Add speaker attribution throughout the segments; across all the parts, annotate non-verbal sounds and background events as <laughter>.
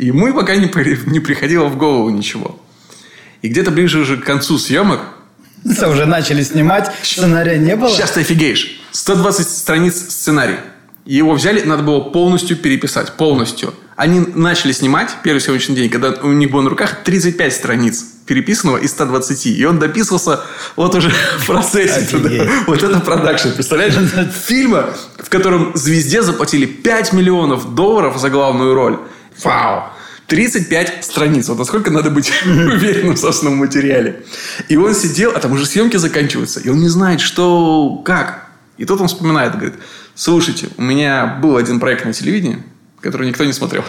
Speaker 1: И ему пока не, не приходило в голову ничего. И где-то ближе уже к концу съемок
Speaker 2: Что, <laughs> уже начали снимать, сценария не было?
Speaker 1: Сейчас ты офигеешь. 120 страниц сценарий. Его взяли, надо было полностью переписать. Полностью. Они начали снимать первый сегодняшний день, когда у них было на руках 35 страниц переписанного из 120. И он дописывался вот уже в процессе. туда. Вот это продакшн. Представляешь? <laughs> Фильма, в котором звезде заплатили 5 миллионов долларов за главную роль. Вау! 35 страниц. Вот насколько надо быть <laughs> уверенным в собственном материале. И он сидел, а там уже съемки заканчиваются, и он не знает, что, как. И тут он вспоминает, говорит, слушайте, у меня был один проект на телевидении, который никто не смотрел.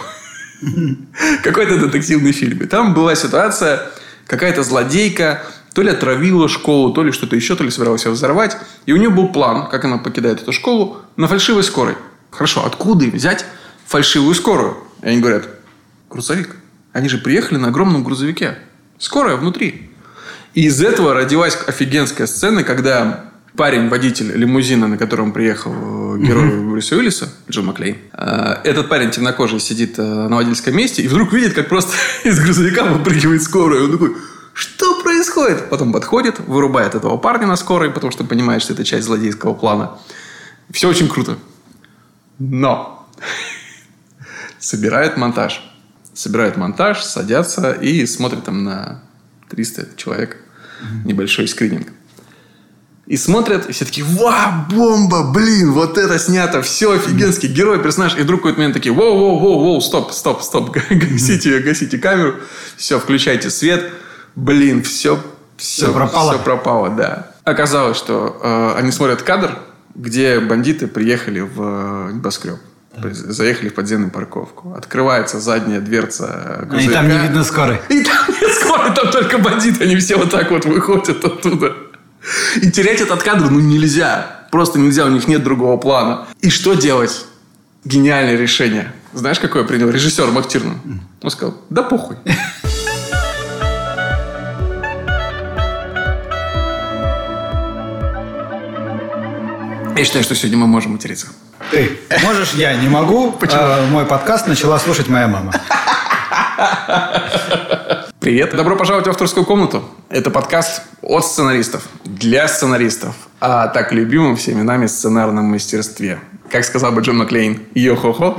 Speaker 1: <laughs> Какой-то детективный фильм. И там была ситуация, какая-то злодейка то ли отравила школу, то ли что-то еще, то ли собиралась ее взорвать. И у нее был план, как она покидает эту школу, на фальшивой скорой. Хорошо, откуда им взять фальшивую скорую? И они говорят, грузовик. Они же приехали на огромном грузовике. Скорая внутри. И из этого родилась офигенская сцена, когда парень, водитель лимузина, на котором приехал э, герой Брюса Уиллиса, Джон Маклейн, э, этот парень темнокожий сидит э, на водительском месте и вдруг видит, как просто <laughs> из грузовика выпрыгивает скорая. И он такой, что происходит? Потом подходит, вырубает этого парня на скорой, потому что понимает, что это часть злодейского плана. Все очень круто. Но собирает монтаж. Собирают монтаж, садятся и смотрят там на 300 человек. Небольшой скрининг. И смотрят, и все такие, ва, бомба, блин, вот это снято, все офигенский, герой, персонаж. И вдруг в какой-то момент такие, воу, воу, воу, воу, стоп, стоп, стоп, <laughs> гасите, гасите камеру, все, включайте свет, блин, все, все,
Speaker 2: Всё пропало.
Speaker 1: все пропало, да. Оказалось, что э, они смотрят кадр, где бандиты приехали в э, небоскреб. То есть Заехали в подземную парковку. Открывается задняя дверца
Speaker 2: И
Speaker 1: грузовика.
Speaker 2: там не видно скорой.
Speaker 1: И там нет <laughs> скорой, там только бандиты. Они все вот так вот выходят оттуда. И терять этот кадр ну нельзя. Просто нельзя, у них нет другого плана. И что делать? Гениальное решение. Знаешь, какое принял режиссер Мактирнан? Он сказал, да похуй. <laughs> Я считаю, что сегодня мы можем материться.
Speaker 2: Ты можешь, я не могу. А, мой подкаст начала слушать моя мама.
Speaker 1: Привет. Добро пожаловать в авторскую комнату. Это подкаст от сценаристов, для сценаристов, о так любимом всеми нами сценарном мастерстве. Как сказал бы Джон Маклейн, йо-хо-хо.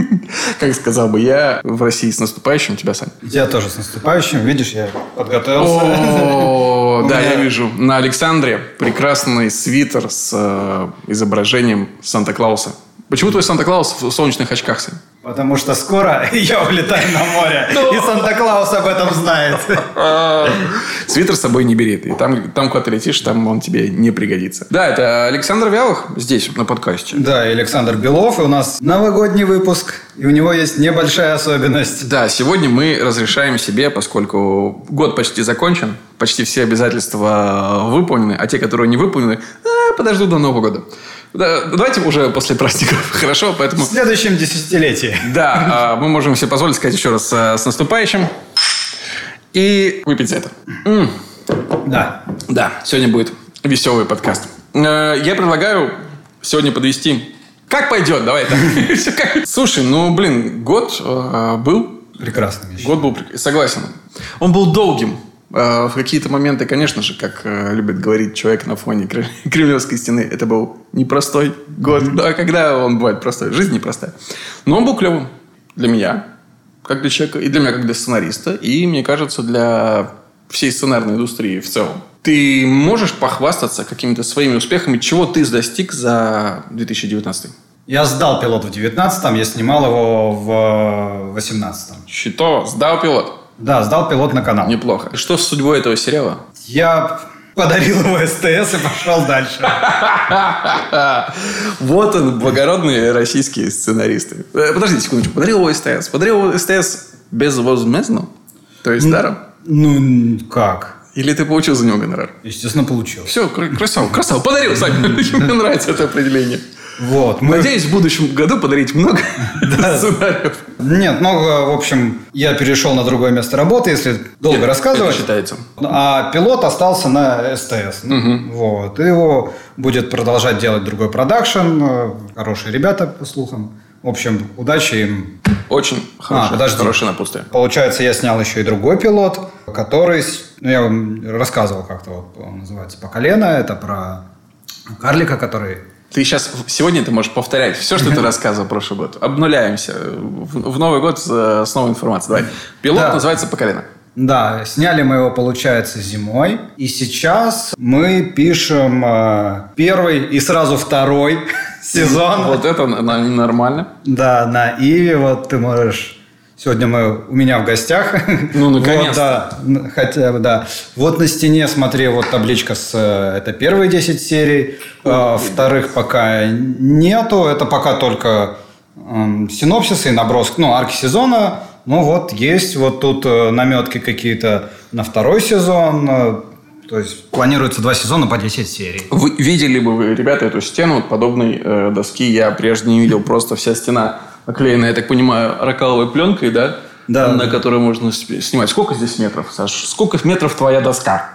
Speaker 1: <laughs> Как сказал бы я в России с наступающим тебя, Сань.
Speaker 2: Я тоже с наступающим. Видишь, я подготовился.
Speaker 1: О, да,
Speaker 2: меня-
Speaker 1: я вижу. На Александре прекрасный свитер с э, изображением Санта-Клауса. Почему твой Санта-Клаус в солнечных очках?
Speaker 2: Потому что скоро <laughs> я улетаю на море. И Санта-Клаус об этом знает. <laughs>
Speaker 1: Свитер с собой не бери. И там, там, куда ты летишь, там он тебе не пригодится. Да, это Александр Вялых здесь, на подкасте.
Speaker 2: Да, и Александр Белов. И у нас новогодний выпуск. И у него есть небольшая особенность.
Speaker 1: Да, сегодня мы разрешаем себе, поскольку год почти закончен, почти все обязательства выполнены, а те, которые не выполнены, э, подождут до Нового года. Да, давайте уже после праздников, <laughs> хорошо?
Speaker 2: В
Speaker 1: Поэтому,
Speaker 2: следующем десятилетии.
Speaker 1: да, а, мы можем себе позволить сказать еще раз э, с наступающим и выпить за это.
Speaker 2: Да.
Speaker 1: Да, сегодня будет веселый подкаст. Э, Я предлагаю сегодня подвести... Как пойдет? Давай так. <laughs> Слушай, ну, блин, год э, был.
Speaker 2: Прекрасно. вещь.
Speaker 1: Год был... Согласен. Он был долгим. Э, В какие-то моменты, конечно же, как э, любит говорить человек на фоне Кре- <laughs> Кремлевской стены, это был непростой год. Да, когда он бывает простой? Жизнь непростая. Но он был клевым для меня, как для человека, и для меня, как для сценариста, и, мне кажется, для всей сценарной индустрии в целом. Ты можешь похвастаться какими-то своими успехами, чего ты достиг за 2019?
Speaker 2: Я сдал пилот в 19-м, я снимал его в 18-м.
Speaker 1: Что, сдал пилот?
Speaker 2: Да, сдал пилот на канал.
Speaker 1: Неплохо. Что с судьбой этого сериала?
Speaker 2: Я подарил его СТС и пошел дальше. <laughs>
Speaker 1: Вот он, благородные российские сценаристы. Э, Подождите секундочку. Подарил его СТС. Подарил его СТС безвозмездно? То есть даром?
Speaker 2: Ну, как?
Speaker 1: Или ты получил за него гонорар?
Speaker 2: Естественно, получил.
Speaker 1: Все, красава, красава. Подарил, Сань. <laughs> Мне нравится это определение.
Speaker 2: Вот. Мы...
Speaker 1: Надеюсь, в будущем году подарить много <laughs> сценариев.
Speaker 2: Нет, ну, в общем, я перешел на другое место работы, если долго рассказывать.
Speaker 1: считается.
Speaker 2: А пилот остался на СТС. Вот. И его будет продолжать делать другой продакшн. э, Хорошие ребята, по слухам. В общем, удачи им.
Speaker 1: Очень хорошее,
Speaker 2: подожди.
Speaker 1: хорошее напутствие.
Speaker 2: Получается, я снял еще и другой пилот, который, ну, я вам рассказывал как-то, вот, он называется «По колено». Это про карлика, который...
Speaker 1: Ты сейчас, сегодня ты можешь повторять все, что ты рассказывал в прошлый год. Обнуляемся. В, в Новый год с, с новой информацией. Давай. Пилот
Speaker 2: Да.
Speaker 1: называется «По колено».
Speaker 2: Да, сняли мы его, получается, зимой. И сейчас мы пишем э, первый и сразу второй <laughs> сезон.
Speaker 1: Вот это нормально.
Speaker 2: Да, на Иве. Вот ты можешь... Сегодня мы у меня в гостях. <laughs>
Speaker 1: Ну, наконец-то.
Speaker 2: Вот, да, н- хотя бы, да. Вот на стене, смотри, вот табличка с... э, Это первые 10 серий. Э, Вторых пока нету. Это пока только эм, синопсисы и набросок, ну, арки сезона. Ну, вот есть вот тут э, наметки какие-то на второй сезон. Э, То есть планируется два сезона по 10 серий.
Speaker 1: Вы видели бы вы, ребята, эту стену подобной э, доски я прежде не видел. Просто вся стена оклеена, я так понимаю, ракаловой пленкой, да?
Speaker 2: Да.
Speaker 1: На которой можно снимать. Сколько здесь метров, Саш? Сколько метров твоя доска?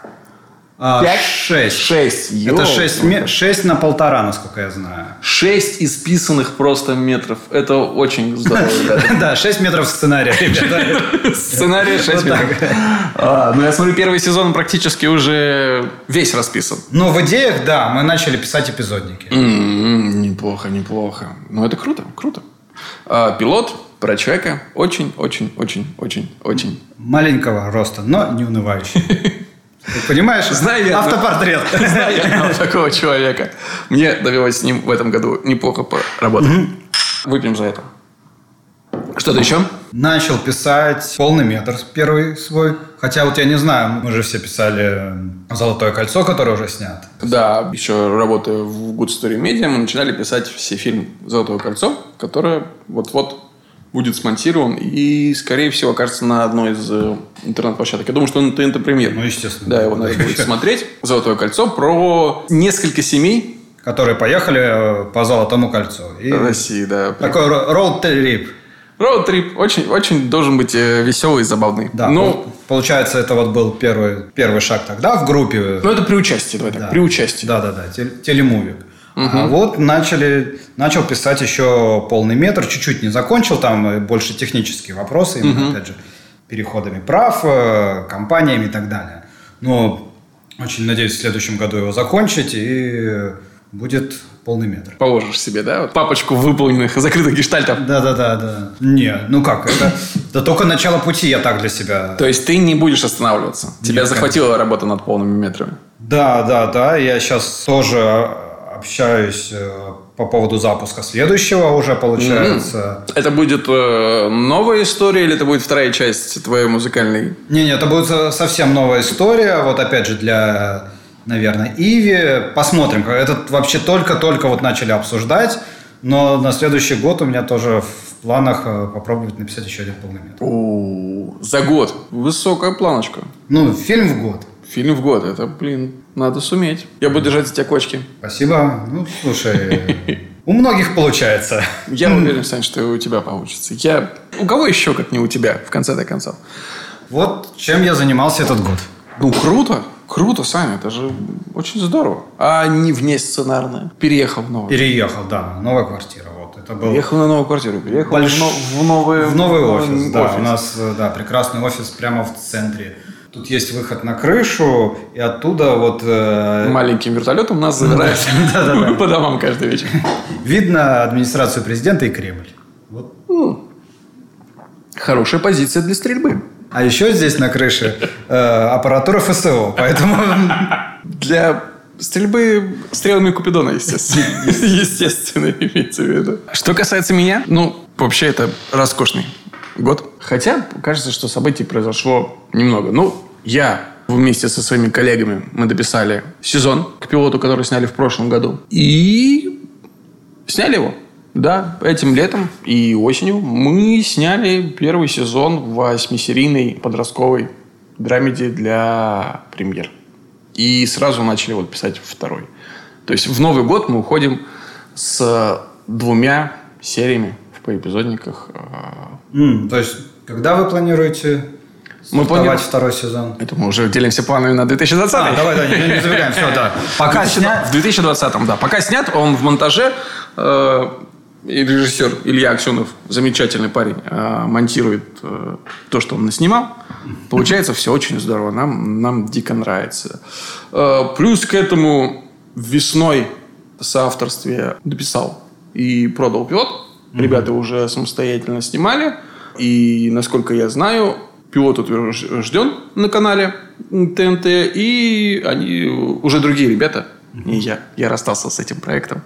Speaker 2: А,
Speaker 1: Пять?
Speaker 2: Шесть.
Speaker 1: Шесть.
Speaker 2: Это
Speaker 1: Ёлки.
Speaker 2: 6, 6 на полтора, насколько я знаю.
Speaker 1: Шесть исписанных просто метров. Это очень здорово. <laughs>
Speaker 2: Да, 6 метров сценария, ребята.
Speaker 1: Сценарий 6
Speaker 2: Вот так.
Speaker 1: метров. А, ну, я смотрю, первый сезон практически уже весь расписан.
Speaker 2: Ну, в идеях, да, мы начали писать эпизодники.
Speaker 1: М, Неплохо, неплохо. Ну, это круто, круто. А, Пилот про человека очень, очень, очень, очень, очень.
Speaker 2: Маленького роста, но не унывающий. Ты понимаешь?
Speaker 1: Знаю я,
Speaker 2: Автопортрет.
Speaker 1: Я знал такого человека. Мне довелось с ним в этом году неплохо поработать. Выпьем за это. Что-то еще?
Speaker 2: Начал писать полный метр первый свой. Хотя вот я не знаю, мы же все писали «Золотое кольцо», которое уже снят.
Speaker 1: Да, еще работая в Good Story Media, мы начинали писать все фильм «Золотое кольцо», которое вот-вот будет смонтирован и, скорее всего, окажется на одной из э, интернет-площадок. Я думаю, что он ТНТ премьер.
Speaker 2: Ну, естественно.
Speaker 1: Да, его надо будет <laughs> смотреть. «Золотое кольцо» про несколько семей
Speaker 2: Которые поехали э, по Золотому кольцу. И
Speaker 1: России, да.
Speaker 2: такой ро- роуд-трип.
Speaker 1: Роуд-трип очень, очень должен быть э, веселый и забавный.
Speaker 2: Да,
Speaker 1: ну,
Speaker 2: пол- получается, это вот был первый, первый шаг тогда в группе.
Speaker 1: ну, это при участии, давай так,
Speaker 2: Да.
Speaker 1: при участии.
Speaker 2: Да, да, да, тел- телемуви. А вот начали, начал писать еще полный метр, чуть-чуть не закончил, там э, больше технические вопросы, именно, опять же, переходами прав, э, компаниями и так далее. Но очень надеюсь в следующем году его закончить и будет полный метр.
Speaker 1: Положишь себе, да, вот папочку выполненных закрытых гештальтов.
Speaker 2: Да, да, да, да. Не, ну как, это, это только начало пути, я так для себя.
Speaker 1: То есть ты не будешь останавливаться. Тебя
Speaker 2: Нет,
Speaker 1: захватила работа над полными метрами.
Speaker 2: Да, да, да. Я сейчас тоже общаюсь э, по поводу запуска следующего уже получается.
Speaker 1: Это будет э, новая история или это будет вторая часть твоей музыкальной?
Speaker 2: Не-не, это будет со- совсем новая история. Вот опять же для, наверное, Иви. Посмотрим. Этот вообще только-только вот начали обсуждать. Но на следующий год у меня тоже в планах э, попробовать написать еще один полный метр.
Speaker 1: О, за год. Высокая планочка.
Speaker 2: Ну, фильм в год.
Speaker 1: Фильм в год. Это, блин, надо суметь. Я буду держать за тебя кочки.
Speaker 2: Спасибо. Ну, слушай, у многих получается.
Speaker 1: Я уверен, Сань, что у тебя получится. Я... У кого еще, как не у тебя, в конце-то концов?
Speaker 2: Вот чем я занимался этот год.
Speaker 1: Ну, круто. Круто, Саня. Это же очень здорово. А не вне сценарное. Переехал в новый.
Speaker 2: Переехал, да, новая квартира. Вот это был
Speaker 1: Переехал на новую квартиру. Переехал
Speaker 2: Больш-
Speaker 1: в, но- в новый,
Speaker 2: в новый офис. Да,
Speaker 1: офис.
Speaker 2: у нас да, прекрасный офис прямо в центре. Тут есть выход на крышу, и оттуда вот э,
Speaker 1: Маленьким вертолетом нас забирают <laughs> <laughs> по домам каждый вечер. <laughs>
Speaker 2: видно администрацию президента и Кремль. Вот.
Speaker 1: Хорошая позиция для стрельбы.
Speaker 2: А еще здесь на крыше э, аппаратура ФСО, поэтому <laughs>
Speaker 1: Для стрельбы стрелами Купидона, естественно. <laughs> Естественно, имеется в виду. Что касается меня, ну, вообще это роскошный год. Хотя, кажется, что событий произошло немного. Ну, я вместе со своими коллегами мы дописали сезон к пилоту, который сняли в прошлом году. И сняли его. Да, этим летом и осенью мы сняли первый сезон восьмисерийной подростковой драмеди для премьер. И сразу начали вот писать второй. То есть в Новый год мы уходим с двумя сериями в поэпизодниках.
Speaker 2: М, то есть когда вы планируете
Speaker 1: Мы планируем-
Speaker 2: второй сезон?
Speaker 1: Это мы уже делимся планами на 2020.
Speaker 2: А, давай, да, не, не забегаем, все, да. <laughs> Пока снят.
Speaker 1: В 2020, да. Пока снят, он в монтаже. Э, и режиссер Илья Аксенов, замечательный парень, а, монтирует э, то, что он наснимал. Получается все очень здорово. Нам, нам дико нравится. Э, плюс к этому весной в соавторстве дописал и продал пилот. Ребята уже самостоятельно снимали. И, насколько я знаю, пилот утвержден на канале ТНТ. И они уже другие ребята, не я. Я расстался с этим проектом.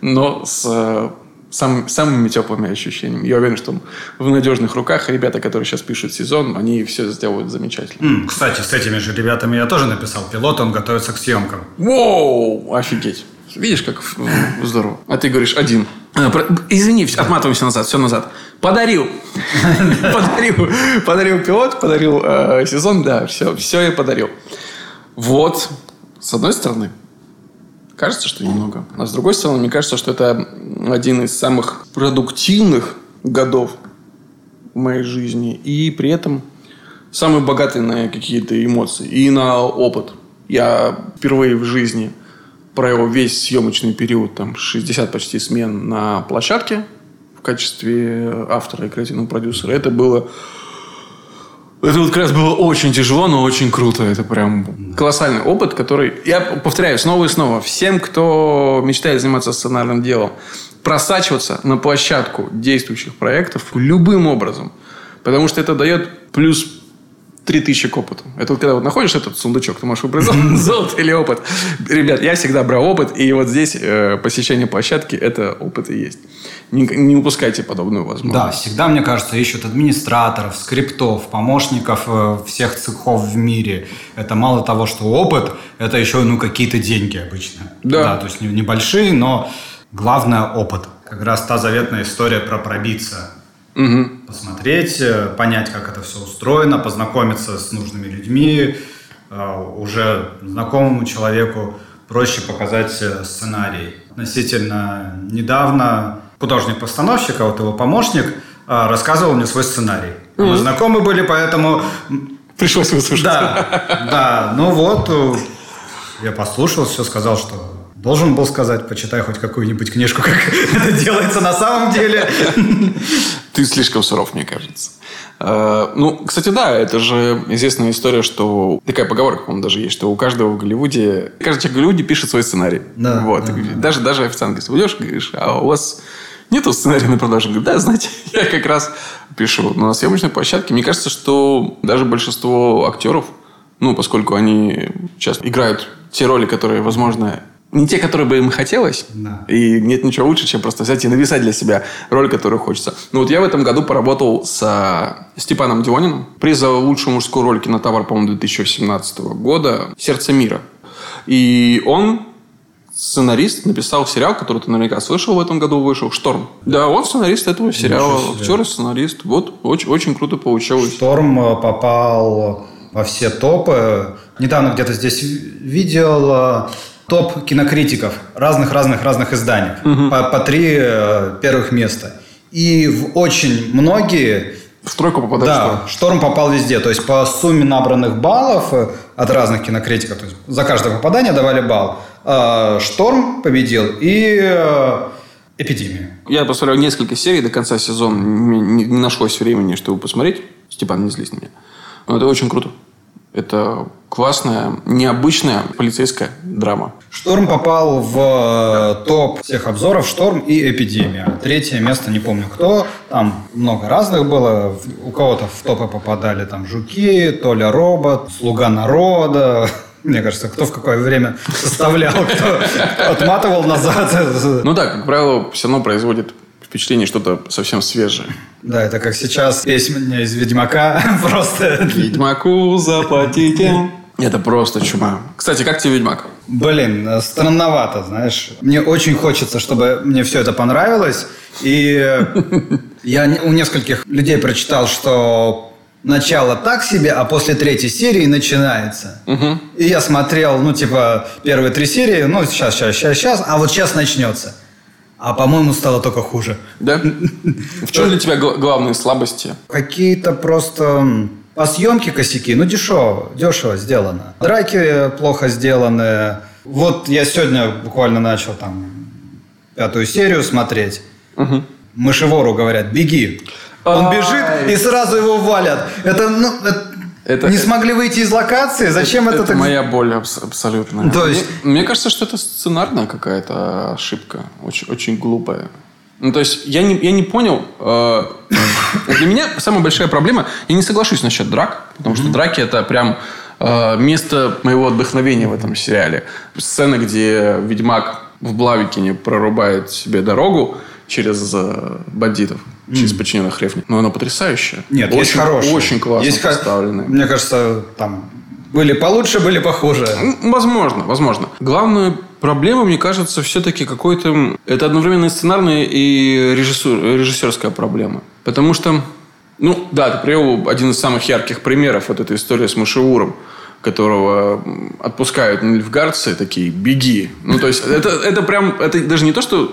Speaker 1: Но с э, сам, самыми теплыми ощущениями. Я уверен, что в надежных руках. Ребята, которые сейчас пишут сезон, они все сделают замечательно.
Speaker 2: Кстати, с этими же ребятами я тоже написал пилот, он готовится к съемкам.
Speaker 1: Воу! Офигеть. Видишь, как здорово. А ты говоришь один. А, извини, отматываемся назад, все назад. Подарил. <laughs> Подарил. Подарил пилот, подарил э, сезон, да, все, все я подарил. Вот, с одной стороны, Кажется, что немного. А с другой стороны, мне кажется, что это один из самых продуктивных годов в моей жизни. И при этом самый богатый на какие-то эмоции и на опыт. Я впервые в жизни провел весь съемочный период, там 60 почти смен на площадке в качестве автора и креативного продюсера. Это было это вот как раз было очень тяжело, но очень круто. Это прям колоссальный опыт, который... Я повторяю снова и снова. Всем, кто мечтает заниматься сценарным делом, просачиваться на площадку действующих проектов любым образом. Потому что это дает плюс 3000 к опыту. Это вот когда вот находишь этот сундучок, ты можешь выбрать <laughs> золото или опыт. Ребят, я всегда брал опыт, и вот здесь э, посещение площадки – это опыт и есть не, не упускайте подобную возможность.
Speaker 2: Да, всегда, мне кажется, ищут администраторов, скриптов, помощников э, всех цехов в мире. Это мало того, что опыт, это еще ну, какие-то деньги обычно. Да. да. То есть небольшие, но главное опыт. Как раз та заветная история про пробиться. Угу. Посмотреть, э, понять, как это все устроено, познакомиться с нужными людьми, э, уже знакомому человеку проще показать сценарий. Относительно недавно художник-постановщик, а вот его помощник, рассказывал мне свой сценарий. Mm-hmm. Мы знакомы были, поэтому...
Speaker 1: Пришлось выслушать.
Speaker 2: Да, да. Ну вот, э, я послушал, все сказал, что должен был сказать, почитай хоть какую-нибудь книжку, как <laughs> это делается на самом деле.
Speaker 1: Ты слишком суров, мне кажется. Э, ну, кстати, да, это же известная история, что такая поговорка, по-моему, даже есть, что у каждого в Голливуде, каждый человек в Голливуде пишет свой сценарий. Да, вот. Да, даже, да. даже официант говорит, идешь, говоришь, а у вас нету сценария на продажу? Говорит, да, знаете, <laughs> я как раз пишу. Но на съемочной площадке, мне кажется, что даже большинство актеров, ну, поскольку они сейчас играют те роли, которые, возможно, не те, которые бы им хотелось. Да. И нет ничего лучше, чем просто взять и написать для себя роль, которую хочется. Ну вот я в этом году поработал с э, Степаном Диониным. Приз за лучшую мужскую роль кинотавр, по-моему, 2018 года «Сердце мира». И он сценарист, написал сериал, который ты наверняка слышал в этом году, вышел, «Шторм». Да, он сценарист этого сериала, актер и сценарист. Вот, очень, очень круто получилось.
Speaker 2: «Шторм» э, попал во все топы. Недавно где-то здесь видел э, топ кинокритиков разных-разных-разных изданий. Угу. По, по три э, первых места. И в очень многие...
Speaker 1: В тройку попадает
Speaker 2: Да, шторм. шторм попал везде. То есть по сумме набранных баллов э, от разных кинокритиков, то есть за каждое попадание давали балл. Э, шторм победил и э, эпидемию.
Speaker 1: Я посмотрел несколько серий до конца сезона. Не, не нашлось времени, чтобы посмотреть. Степан, не злись на меня. Но это очень круто. Это классная, необычная полицейская драма.
Speaker 2: «Шторм» попал в э, топ всех обзоров «Шторм» и «Эпидемия». Третье место не помню кто. Там много разных было. У кого-то в топы попадали там «Жуки», «Толя робот», «Слуга народа». <laughs> Мне кажется, кто в какое время <laughs> составлял, кто отматывал назад.
Speaker 1: Ну да, как правило, все равно производит впечатление что-то совсем свежее.
Speaker 2: Да, это как сейчас песня из «Ведьмака». <laughs> Просто...
Speaker 1: «Ведьмаку заплатите». Это просто чума. Кстати, как тебе «Ведьмак»?
Speaker 2: Блин, странновато, знаешь. Мне очень хочется, чтобы мне все это понравилось. И я у нескольких людей прочитал, что начало так себе, а после третьей серии начинается. Угу. И я смотрел, ну, типа, первые три серии, ну, сейчас, сейчас, сейчас, сейчас, а вот сейчас начнется. А по-моему, стало только хуже.
Speaker 1: Да? <laughs> В чем для тебя главные слабости?
Speaker 2: Какие-то просто по съемке косяки, ну дешево, дешево сделано. Драки плохо сделаны. Вот я сегодня буквально начал там пятую серию смотреть. Мышевору говорят, беги. Он бежит, и сразу его валят. Это, ну, это-
Speaker 1: Это-
Speaker 2: не смогли выйти из локации? Зачем это,
Speaker 1: это
Speaker 2: так?
Speaker 1: моя боль абс- абсолютно.
Speaker 2: То есть-
Speaker 1: Мне, мне кажется, что это сценарная какая-то ошибка. Очень, очень глупая. Ну, то есть, я не, я не понял. э, для меня самая большая проблема... Я не соглашусь насчет драк, потому что драки это прям э, место моего отдохновения в этом сериале. Сцена, где Ведьмак в Блавикине прорубает себе дорогу через э, бандитов, через подчиненных Рефни. Но она потрясающая.
Speaker 2: Нет,
Speaker 1: очень,
Speaker 2: есть хорошие.
Speaker 1: Очень классно
Speaker 2: Есть
Speaker 1: поставленная.
Speaker 2: Мне кажется, там были получше, были похуже.
Speaker 1: Возможно, возможно. Главная проблема, мне кажется, все-таки какой-то... Это одновременно и сценарная, и режиссур- режиссерская проблема. Потому что... Ну, да, ты привел один из самых ярких примеров. Вот эта история с Машеуром которого отпускают нильфгардцы, такие, беги. Ну, то есть, это, это прям... Это даже не то, что...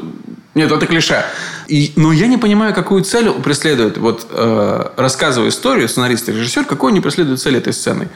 Speaker 1: Нет, это клише. И, но я не понимаю, какую цель преследует, вот, э, рассказывая историю, сценарист и режиссер, какую они преследуют цель этой сцены.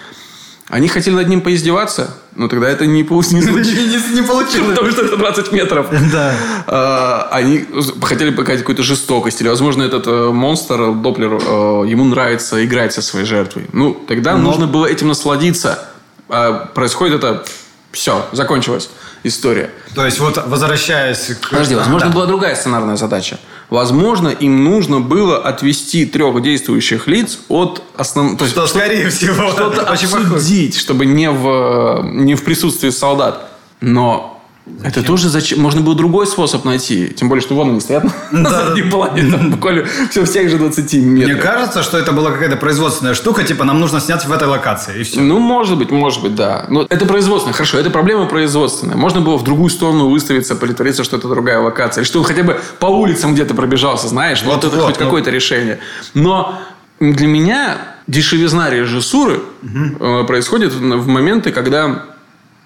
Speaker 1: Они хотели над ним поиздеваться, но тогда это не, получ- <laughs> не случилось.
Speaker 2: Не получилось.
Speaker 1: Потому что это 20 метров. <laughs>
Speaker 2: Да.
Speaker 1: А, Они хотели показать какую-то жестокость. Или, возможно, этот э, монстр, Доплер, э, ему нравится играть со своей жертвой. Ну, тогда нужно было этим насладиться. А происходит это... Все, закончилась история.
Speaker 2: То есть, вот возвращаясь к...
Speaker 1: Подожди, возможно,
Speaker 2: да.
Speaker 1: была другая сценарная задача. Возможно, им нужно было отвести трех действующих лиц от основного...
Speaker 2: Что, скорее всего,
Speaker 1: что-то
Speaker 2: очень похоже.
Speaker 1: обсудить, чтобы не в, не в присутствии солдат. Но это тоже зачем? Можно было другой способ найти. Тем более, что вон они стоят на <laughs> задней плане. Там буквально все в тех же 20
Speaker 2: Мне
Speaker 1: метрах.
Speaker 2: кажется, что это была какая-то производственная штука, типа нам нужно снять в этой локации, и все.
Speaker 1: Ну, может быть, может быть, да. Но это производственное. Хорошо, это проблема производственная. Можно было в другую сторону выставиться, притвориться, что это другая локация. Или что хотя бы по улицам где-то пробежался, знаешь. Вот, это
Speaker 2: вот,
Speaker 1: хоть
Speaker 2: ну.
Speaker 1: какое-то решение. Но для меня дешевизна режиссуры э, происходит в моменты, когда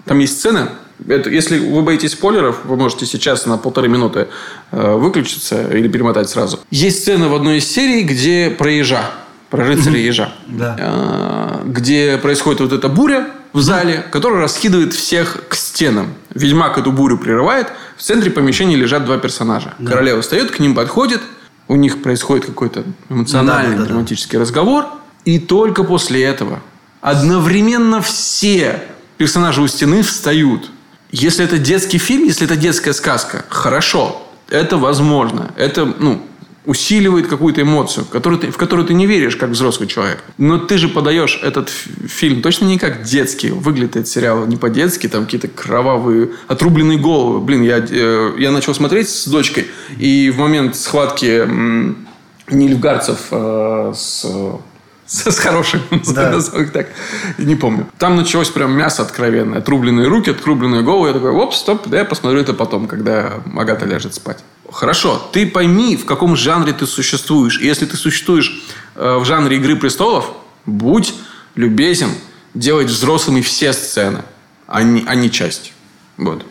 Speaker 1: там есть сцены. Это, если вы боитесь спойлеров, вы можете сейчас на полторы минуты э, выключиться или перемотать сразу. Есть сцена в одной из серий, где про ежа. Про рыцаря ежа. <clears throat>
Speaker 2: Да.
Speaker 1: Э, где происходит вот эта буря в зале, которая раскидывает всех к стенам. Ведьмак эту бурю прерывает. В центре помещения лежат два персонажа. Королева встает, к ним подходит. У них происходит какой-то эмоциональный, драматический разговор. И только после этого одновременно все персонажи у стены встают. Если это детский фильм, если это детская сказка, хорошо, это возможно. Это, ну, усиливает какую-то эмоцию, которую ты, в которую ты не веришь, как взрослый человек. Но ты же подаешь этот фильм точно не как детский. Выглядит этот сериал не по-детски, там какие-то кровавые, отрубленные головы. Блин, я, э, я начал смотреть с дочкой, и в момент схватки м, нильфгардцев э, с с, хорошим, <laughs>
Speaker 2: Да.
Speaker 1: назовем их так, не помню. Там началось прям мясо откровенное. Отрубленные руки, отрубленные головы. Я такой, оп, стоп, да я посмотрю это потом, когда Агата ляжет спать. Хорошо, ты пойми, в каком жанре ты существуешь. И если ты существуешь э, в жанре «Игры престолов», будь любезен делать взрослыми все сцены, а не, а не часть. Вот.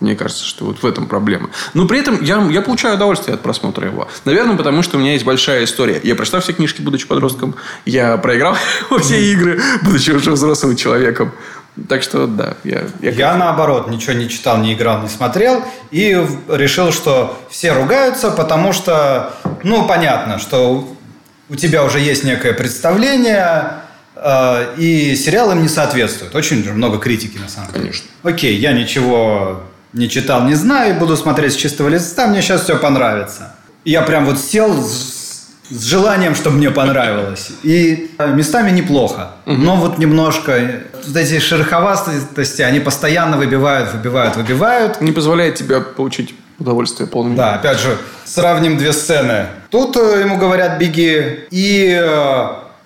Speaker 1: Мне кажется, что вот в этом проблема. Но при этом я, я получаю удовольствие от просмотра его. Наверное, потому что у меня есть большая история. Я прочитал все книжки, будучи подростком. Я проиграл <laughs> все игры, будучи уже взрослым человеком. Так что, да, я... я-
Speaker 2: Я наоборот ничего не читал, не играл, не смотрел и решил, что все ругаются, потому что, ну, понятно, что у тебя уже есть некое представление, э, и сериал им не соответствует. Очень много критики, на самом деле.
Speaker 1: Конечно.
Speaker 2: Окей, я ничего не читал, не знаю, буду смотреть с чистого листа, мне сейчас все понравится. И Я прям вот сел с, с желанием, чтобы мне понравилось. И э, местами неплохо. Но вот немножко э, вот эти шероховатости, они постоянно выбивают, выбивают, выбивают.
Speaker 1: Не позволяет тебе получить удовольствие полным.
Speaker 2: Да, опять же, сравним две сцены. Тут э, ему говорят «беги», и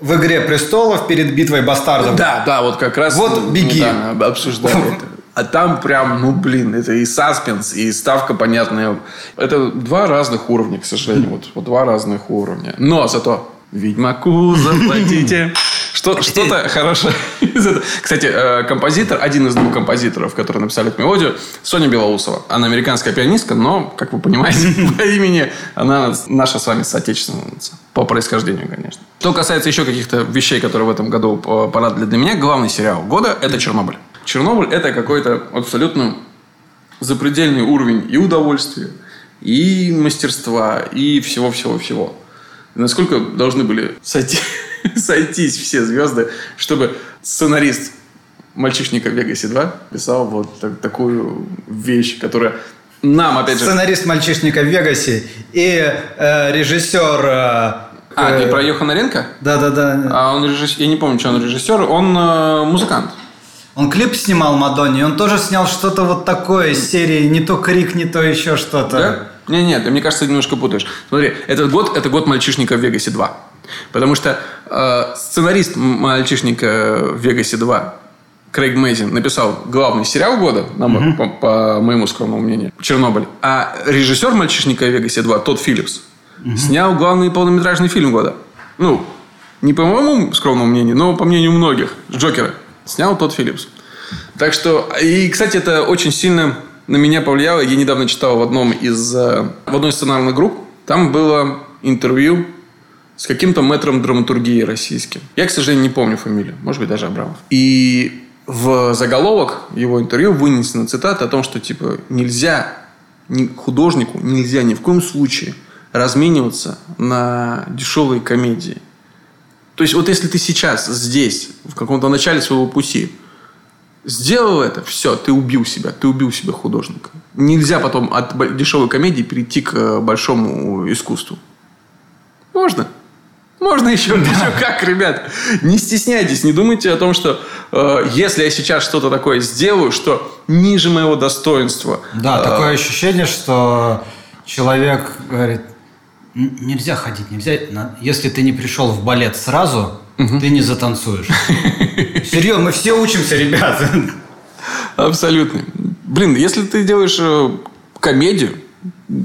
Speaker 2: в «Игре престолов» перед битвой бастардов.
Speaker 1: Да, да, вот как раз...
Speaker 2: Вот беги.
Speaker 1: недавно обсуждали это. А там прям, ну, блин, это и саспенс, и ставка понятная. Это два разных уровня, к сожалению. Вот, вот два разных уровня. Но зато Ведьмаку заплатите. Что, что-то хорошее. Кстати, э, композитор, один из двух композиторов, которые написали эту мелодию, Соня Белоусова. Она американская пианистка, но, как вы понимаете, <laughs> по имени она наша с вами соотечественница. По происхождению, конечно. Что касается еще каких-то вещей, которые в этом году э, порадовали для меня, главный сериал года – это «Чернобыль». «Чернобыль» – это какой-то абсолютно запредельный уровень и удовольствия, и мастерства, и всего-всего-всего. Насколько должны были сойти, <laughs> сойтись все звезды, чтобы сценарист «Мальчишника в Вегасе 2» писал вот так, такую вещь, которая нам, опять же...
Speaker 2: Сценарист «Мальчишника в Вегасе» и э, режиссер... Э,
Speaker 1: а,
Speaker 2: э,
Speaker 1: ты про Йохана Ренко?
Speaker 2: Да-да-да.
Speaker 1: А он режиссер... Я не помню, что он режиссер. Он э, музыкант.
Speaker 2: Он клип снимал Мадонне, он тоже снял что-то вот такое из серии, не то крик, не то еще что-то.
Speaker 1: Да? Не, нет, мне кажется, ты немножко путаешь. Смотри, этот год это год мальчишника в Вегасе 2. Потому что э, сценарист мальчишника в Вегасе 2 Крейг Мейзин написал главный сериал года, на мой, угу. по, по моему скромному мнению, Чернобыль. А режиссер мальчишника в Вегасе 2, Тодд Филлипс, угу. снял главный полнометражный фильм года. Ну, не по моему скромному мнению, но по мнению многих. Джокера. Снял Тодд Филлипс. Так что, и, кстати, это очень сильно на меня повлияло. Я недавно читал в одном из, э, в одной из сценарных групп. Там было интервью с каким-то мэтром драматургии российским. Я, к сожалению, не помню фамилию. Может быть, даже Абрамов. И в заголовок его интервью вынесена цитата о том, что типа нельзя художнику нельзя ни в коем случае размениваться на дешевые комедии. То есть, вот если ты сейчас здесь, в каком-то начале своего пути, сделал это, все, ты убил себя, ты убил себя художника. Нельзя потом от дешевой комедии перейти к э, большому искусству. Можно. Можно еще, да. еще как, ребят. Не стесняйтесь, не думайте о том, что э, если я сейчас что-то такое сделаю, что ниже моего достоинства.
Speaker 2: Да, э, такое ощущение, что человек говорит, нельзя ходить, нельзя. Если ты не пришел в балет сразу, угу. ты не затанцуешь. <laughs> Серьезно, мы все учимся, ребята.
Speaker 1: Абсолютно. Блин, если ты делаешь э, комедию,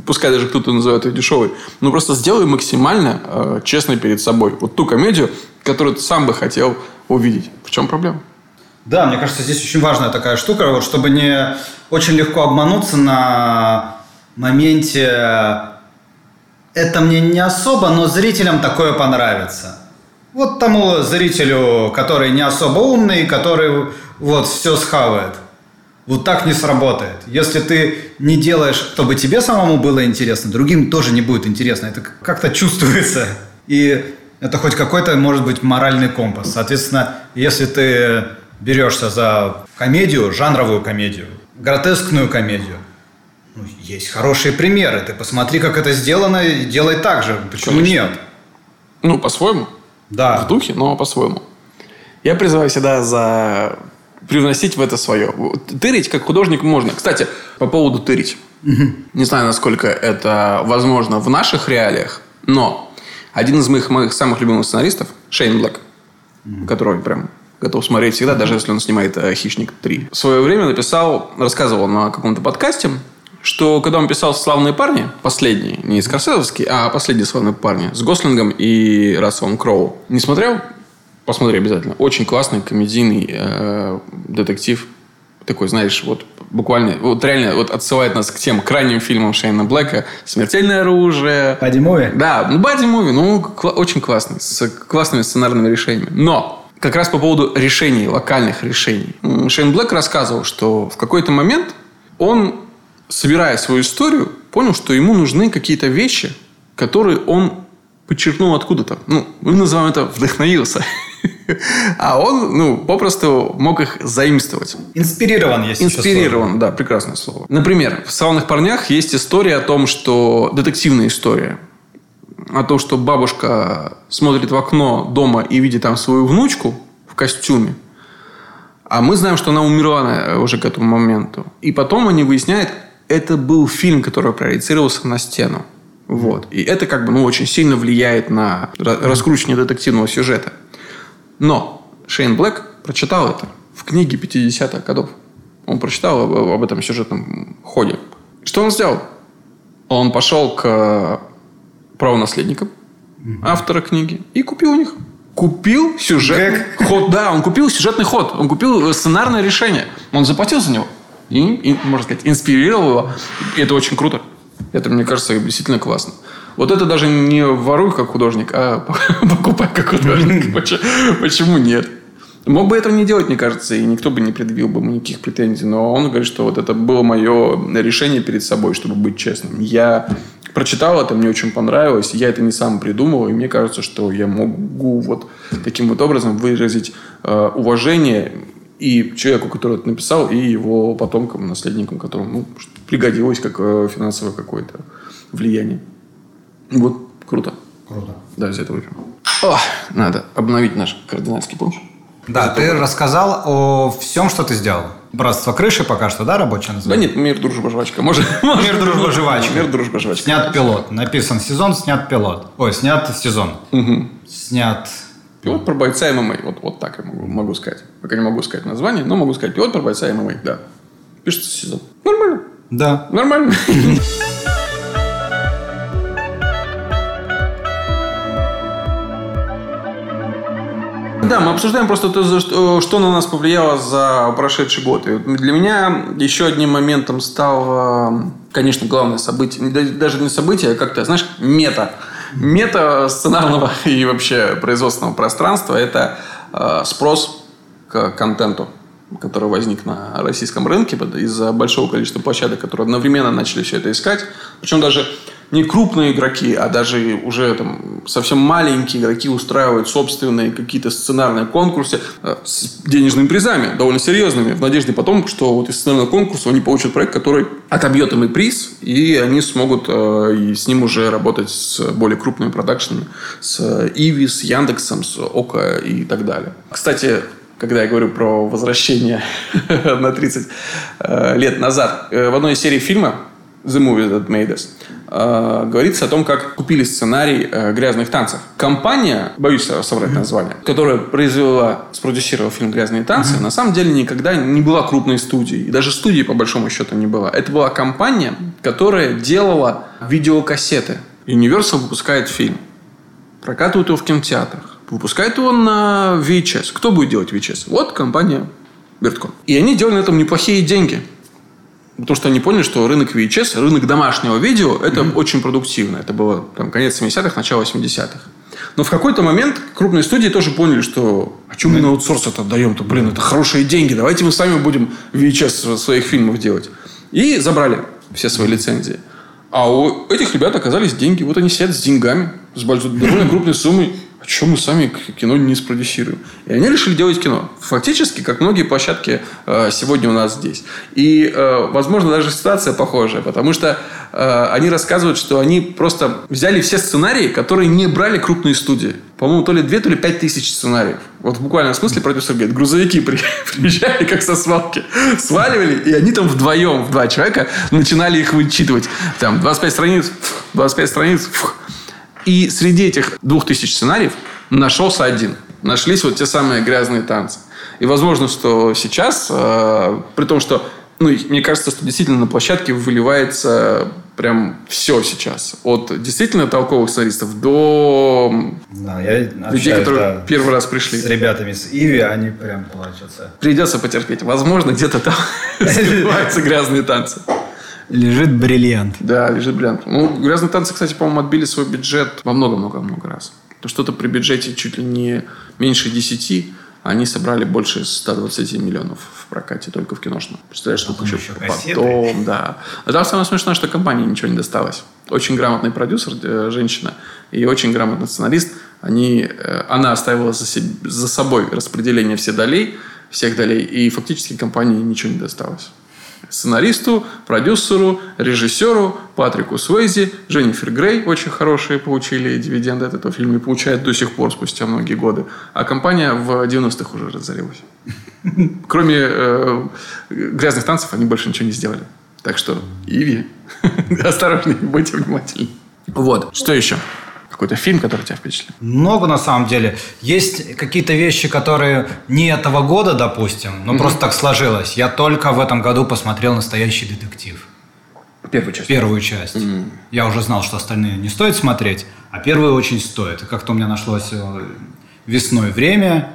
Speaker 1: пускай даже кто-то называет ее дешевой, но просто сделай максимально э, честно перед собой. Вот ту комедию, которую ты сам бы хотел увидеть. В чем проблема?
Speaker 2: Да, мне кажется, здесь очень важная такая штука, вот, чтобы не очень легко обмануться на моменте это мне не особо, но зрителям такое понравится. Вот тому зрителю, который не особо умный, который вот все схавает. Вот так не сработает. Если ты не делаешь, чтобы тебе самому было интересно, другим тоже не будет интересно. Это как-то чувствуется. И это хоть какой-то, может быть, моральный компас. Соответственно, если ты берешься за комедию, жанровую комедию, гротескную комедию, ну, есть хорошие примеры. Ты посмотри, как это сделано, и делай так же. Почему Конечно. нет?
Speaker 1: Ну, по-своему.
Speaker 2: Да.
Speaker 1: В духе, но по-своему. Я призываю всегда за привносить в это свое. Тырить как художник можно. Кстати, по поводу тырить. Угу. Не знаю, насколько это возможно в наших реалиях, но один из моих, моих самых любимых сценаристов, Шейн Блэк, угу. которого прям готов смотреть всегда, даже если он снимает э, «Хищник 3». В свое время написал, рассказывал на каком-то подкасте, что когда он писал «Славные парни», последний, не Скорсезовский, а последний «Славные парни» с Гослингом и Расселом Кроу. Не смотрел? Посмотри обязательно. Очень классный комедийный э, детектив. Такой, знаешь, вот буквально, вот реально вот отсылает нас к тем крайним фильмам Шейна Блэка. «Смертельное оружие».
Speaker 2: Бади муви?
Speaker 1: Да, ну бади муви, ну кл- очень классный, с классными сценарными решениями. Но как раз по поводу решений, локальных решений. Шейн Блэк рассказывал, что в какой-то момент он собирая свою историю, понял, что ему нужны какие-то вещи, которые он подчеркнул откуда-то. Ну, мы называем это вдохновился. <laughs> А он, ну, попросту мог их заимствовать.
Speaker 2: Инспирирован есть
Speaker 1: Инспирирован, да, прекрасное слово. Например, в «Славных парнях» есть история о том, что... Детективная история. О том, что бабушка смотрит в окно дома и видит там свою внучку в костюме. А мы знаем, что она умерла уже к этому моменту. И потом они выясняют, это был фильм, который проецировался на стену. Вот. И это как бы ну, очень сильно влияет на раскручивание детективного сюжета. Но Шейн Блэк прочитал это в книге 50-х годов. Он прочитал об, об этом сюжетном ходе. Что он сделал? Он пошел к правонаследникам автора книги и купил у них. Купил сюжетный Гэг. ход. Да, он купил сюжетный ход. Он купил сценарное решение. Он заплатил за него и, и, можно сказать, инспирировал его. И это очень круто. Это, мне кажется, действительно классно. Вот это даже не воруй как художник, а <laughs> покупай как художник. Почему нет? Мог бы этого не делать, мне кажется, и никто бы не предъявил бы ему никаких претензий. Но он говорит, что вот это было мое решение перед собой, чтобы быть честным. Я прочитал это, мне очень понравилось. Я это не сам придумал, и мне кажется, что я могу вот таким вот образом выразить э, уважение и человеку, который это написал, и его потомкам, наследникам, которым ну, пригодилось как э, финансовое какое-то влияние. Вот, круто.
Speaker 2: Круто.
Speaker 1: Да, за это выпьем. О, надо обновить наш кардинальский пункт.
Speaker 2: Да, ты рассказал о всем, что ты сделал. Братство крыши пока что, да, рабочее
Speaker 1: Да
Speaker 2: название?
Speaker 1: нет, мир, дружба, жвачка. Может,
Speaker 2: Мир, дружба, жвачка.
Speaker 1: Мир, дружба, жвачка.
Speaker 2: Снят пилот. Написан сезон, снят пилот. Ой, снят сезон. Снят...
Speaker 1: Пилот про бойца ММА. Вот, вот так я могу, могу сказать. Пока не могу сказать название, но могу сказать пилот про бойца ММА. Да. Пишется сезон. Нормально.
Speaker 2: Да.
Speaker 1: Нормально. Да, мы обсуждаем просто то, за что, на нас повлияло за прошедший год. И для меня еще одним моментом стало, конечно, главное событие, да- даже не событие, а как-то, знаешь, мета. Мета сценарного <laughs> и вообще производственного пространства – это э, спрос к контенту который возник на российском рынке из-за большого количества площадок, которые одновременно начали все это искать. Причем даже не крупные игроки, а даже уже там совсем маленькие игроки устраивают собственные какие-то сценарные конкурсы э, с денежными призами, довольно серьезными, в надежде потом, что вот из сценарного конкурса они получат проект, который отобьет им и приз, и они смогут э, и с ним уже работать с более крупными продакшенами, с Иви, с Яндексом, с Ока и так далее. Кстати, когда я говорю про возвращение <laughs> на 30 э, лет назад, э, в одной из серий фильма The Movie That Made Us э, говорится о том, как купили сценарий э, «Грязных танцев». Компания, боюсь соврать название, которая произвела, спродюсировала фильм «Грязные танцы», на самом деле никогда не была крупной студией. И даже студии, по большому счету, не была. Это была компания, которая делала видеокассеты. Universal выпускает фильм. Прокатывают его в кинотеатрах. Выпускает его на VHS. Кто будет делать VHS? Вот компания Вертком. И они делали на этом неплохие деньги. Потому что они поняли, что рынок VHS, рынок домашнего видео, это очень продуктивно. Это было там, конец 70-х, начало 80-х. Но в какой-то момент крупные студии тоже поняли, что а что мы на аутсорс это отдаем-то? Блин, это хорошие деньги. Давайте мы сами будем VHS своих фильмов делать. И забрали все свои лицензии. А у этих ребят оказались деньги. Вот они сидят с деньгами, с большой, довольно крупной суммой. Что мы сами кино не спродюсируем? И они решили делать кино. Фактически, как многие площадки э, сегодня у нас здесь. И, э, возможно, даже ситуация похожая, потому что э, они рассказывают, что они просто взяли все сценарии, которые не брали крупные студии. По-моему, то ли 2, то ли 5 тысяч сценариев. Вот в буквальном смысле продюсер говорит, грузовики при- <laughs> приезжали как со свалки, сваливали, и они там вдвоем, в два человека, начинали их вычитывать. Там 25 страниц, 25 страниц, фух. И среди этих двух тысяч сценариев нашелся один. Нашлись вот те самые грязные танцы. И возможно, что сейчас, э, при том, что, ну, мне кажется, что действительно на площадке выливается прям все сейчас. От действительно толковых сценаристов до
Speaker 2: Да, я
Speaker 1: людей,
Speaker 2: общаюсь,
Speaker 1: которые
Speaker 2: да,
Speaker 1: первый раз пришли.
Speaker 2: с ребятами с Иви, они прям плачутся.
Speaker 1: Придется потерпеть. Возможно, где-то там <laughs> скрываются грязные танцы.
Speaker 3: Лежит бриллиант.
Speaker 1: Да, лежит бриллиант. Ну, грязные танцы, кстати, по-моему, отбили свой бюджет во много-много-много раз. То что-то при бюджете чуть ли не меньше 10, они собрали больше 120 миллионов в прокате только в киношном. Представляешь, что еще
Speaker 2: еще кассеты.
Speaker 1: потом, да. А там самое смешное, что компании ничего не досталось. Очень грамотный продюсер, э, женщина, и очень грамотный сценарист. Они, э, она оставила за, себ- за собой распределение всех долей, всех долей, и фактически компании ничего не досталось. Сценаристу, продюсеру, режиссеру, Патрику Суэйзи, Дженнифер Грей очень хорошие получили дивиденды от этого фильма и получают до сих пор спустя многие годы. А компания в 90-х уже разорилась. <laughs> Кроме э, грязных танцев они больше ничего не сделали. Так что, Иви, <laughs> осторожней, будьте внимательны. Вот, что еще? Какой-то фильм, который тебя впечатлил?
Speaker 2: Много на самом деле. Есть какие-то вещи, которые не этого года, допустим, но просто так сложилось. Я только в этом году посмотрел «Настоящий детектив».
Speaker 1: Первую часть.
Speaker 2: Первую часть. Я уже знал, что остальные не стоит смотреть, а первую очень стоит. И как-то у меня нашлось э, весной время,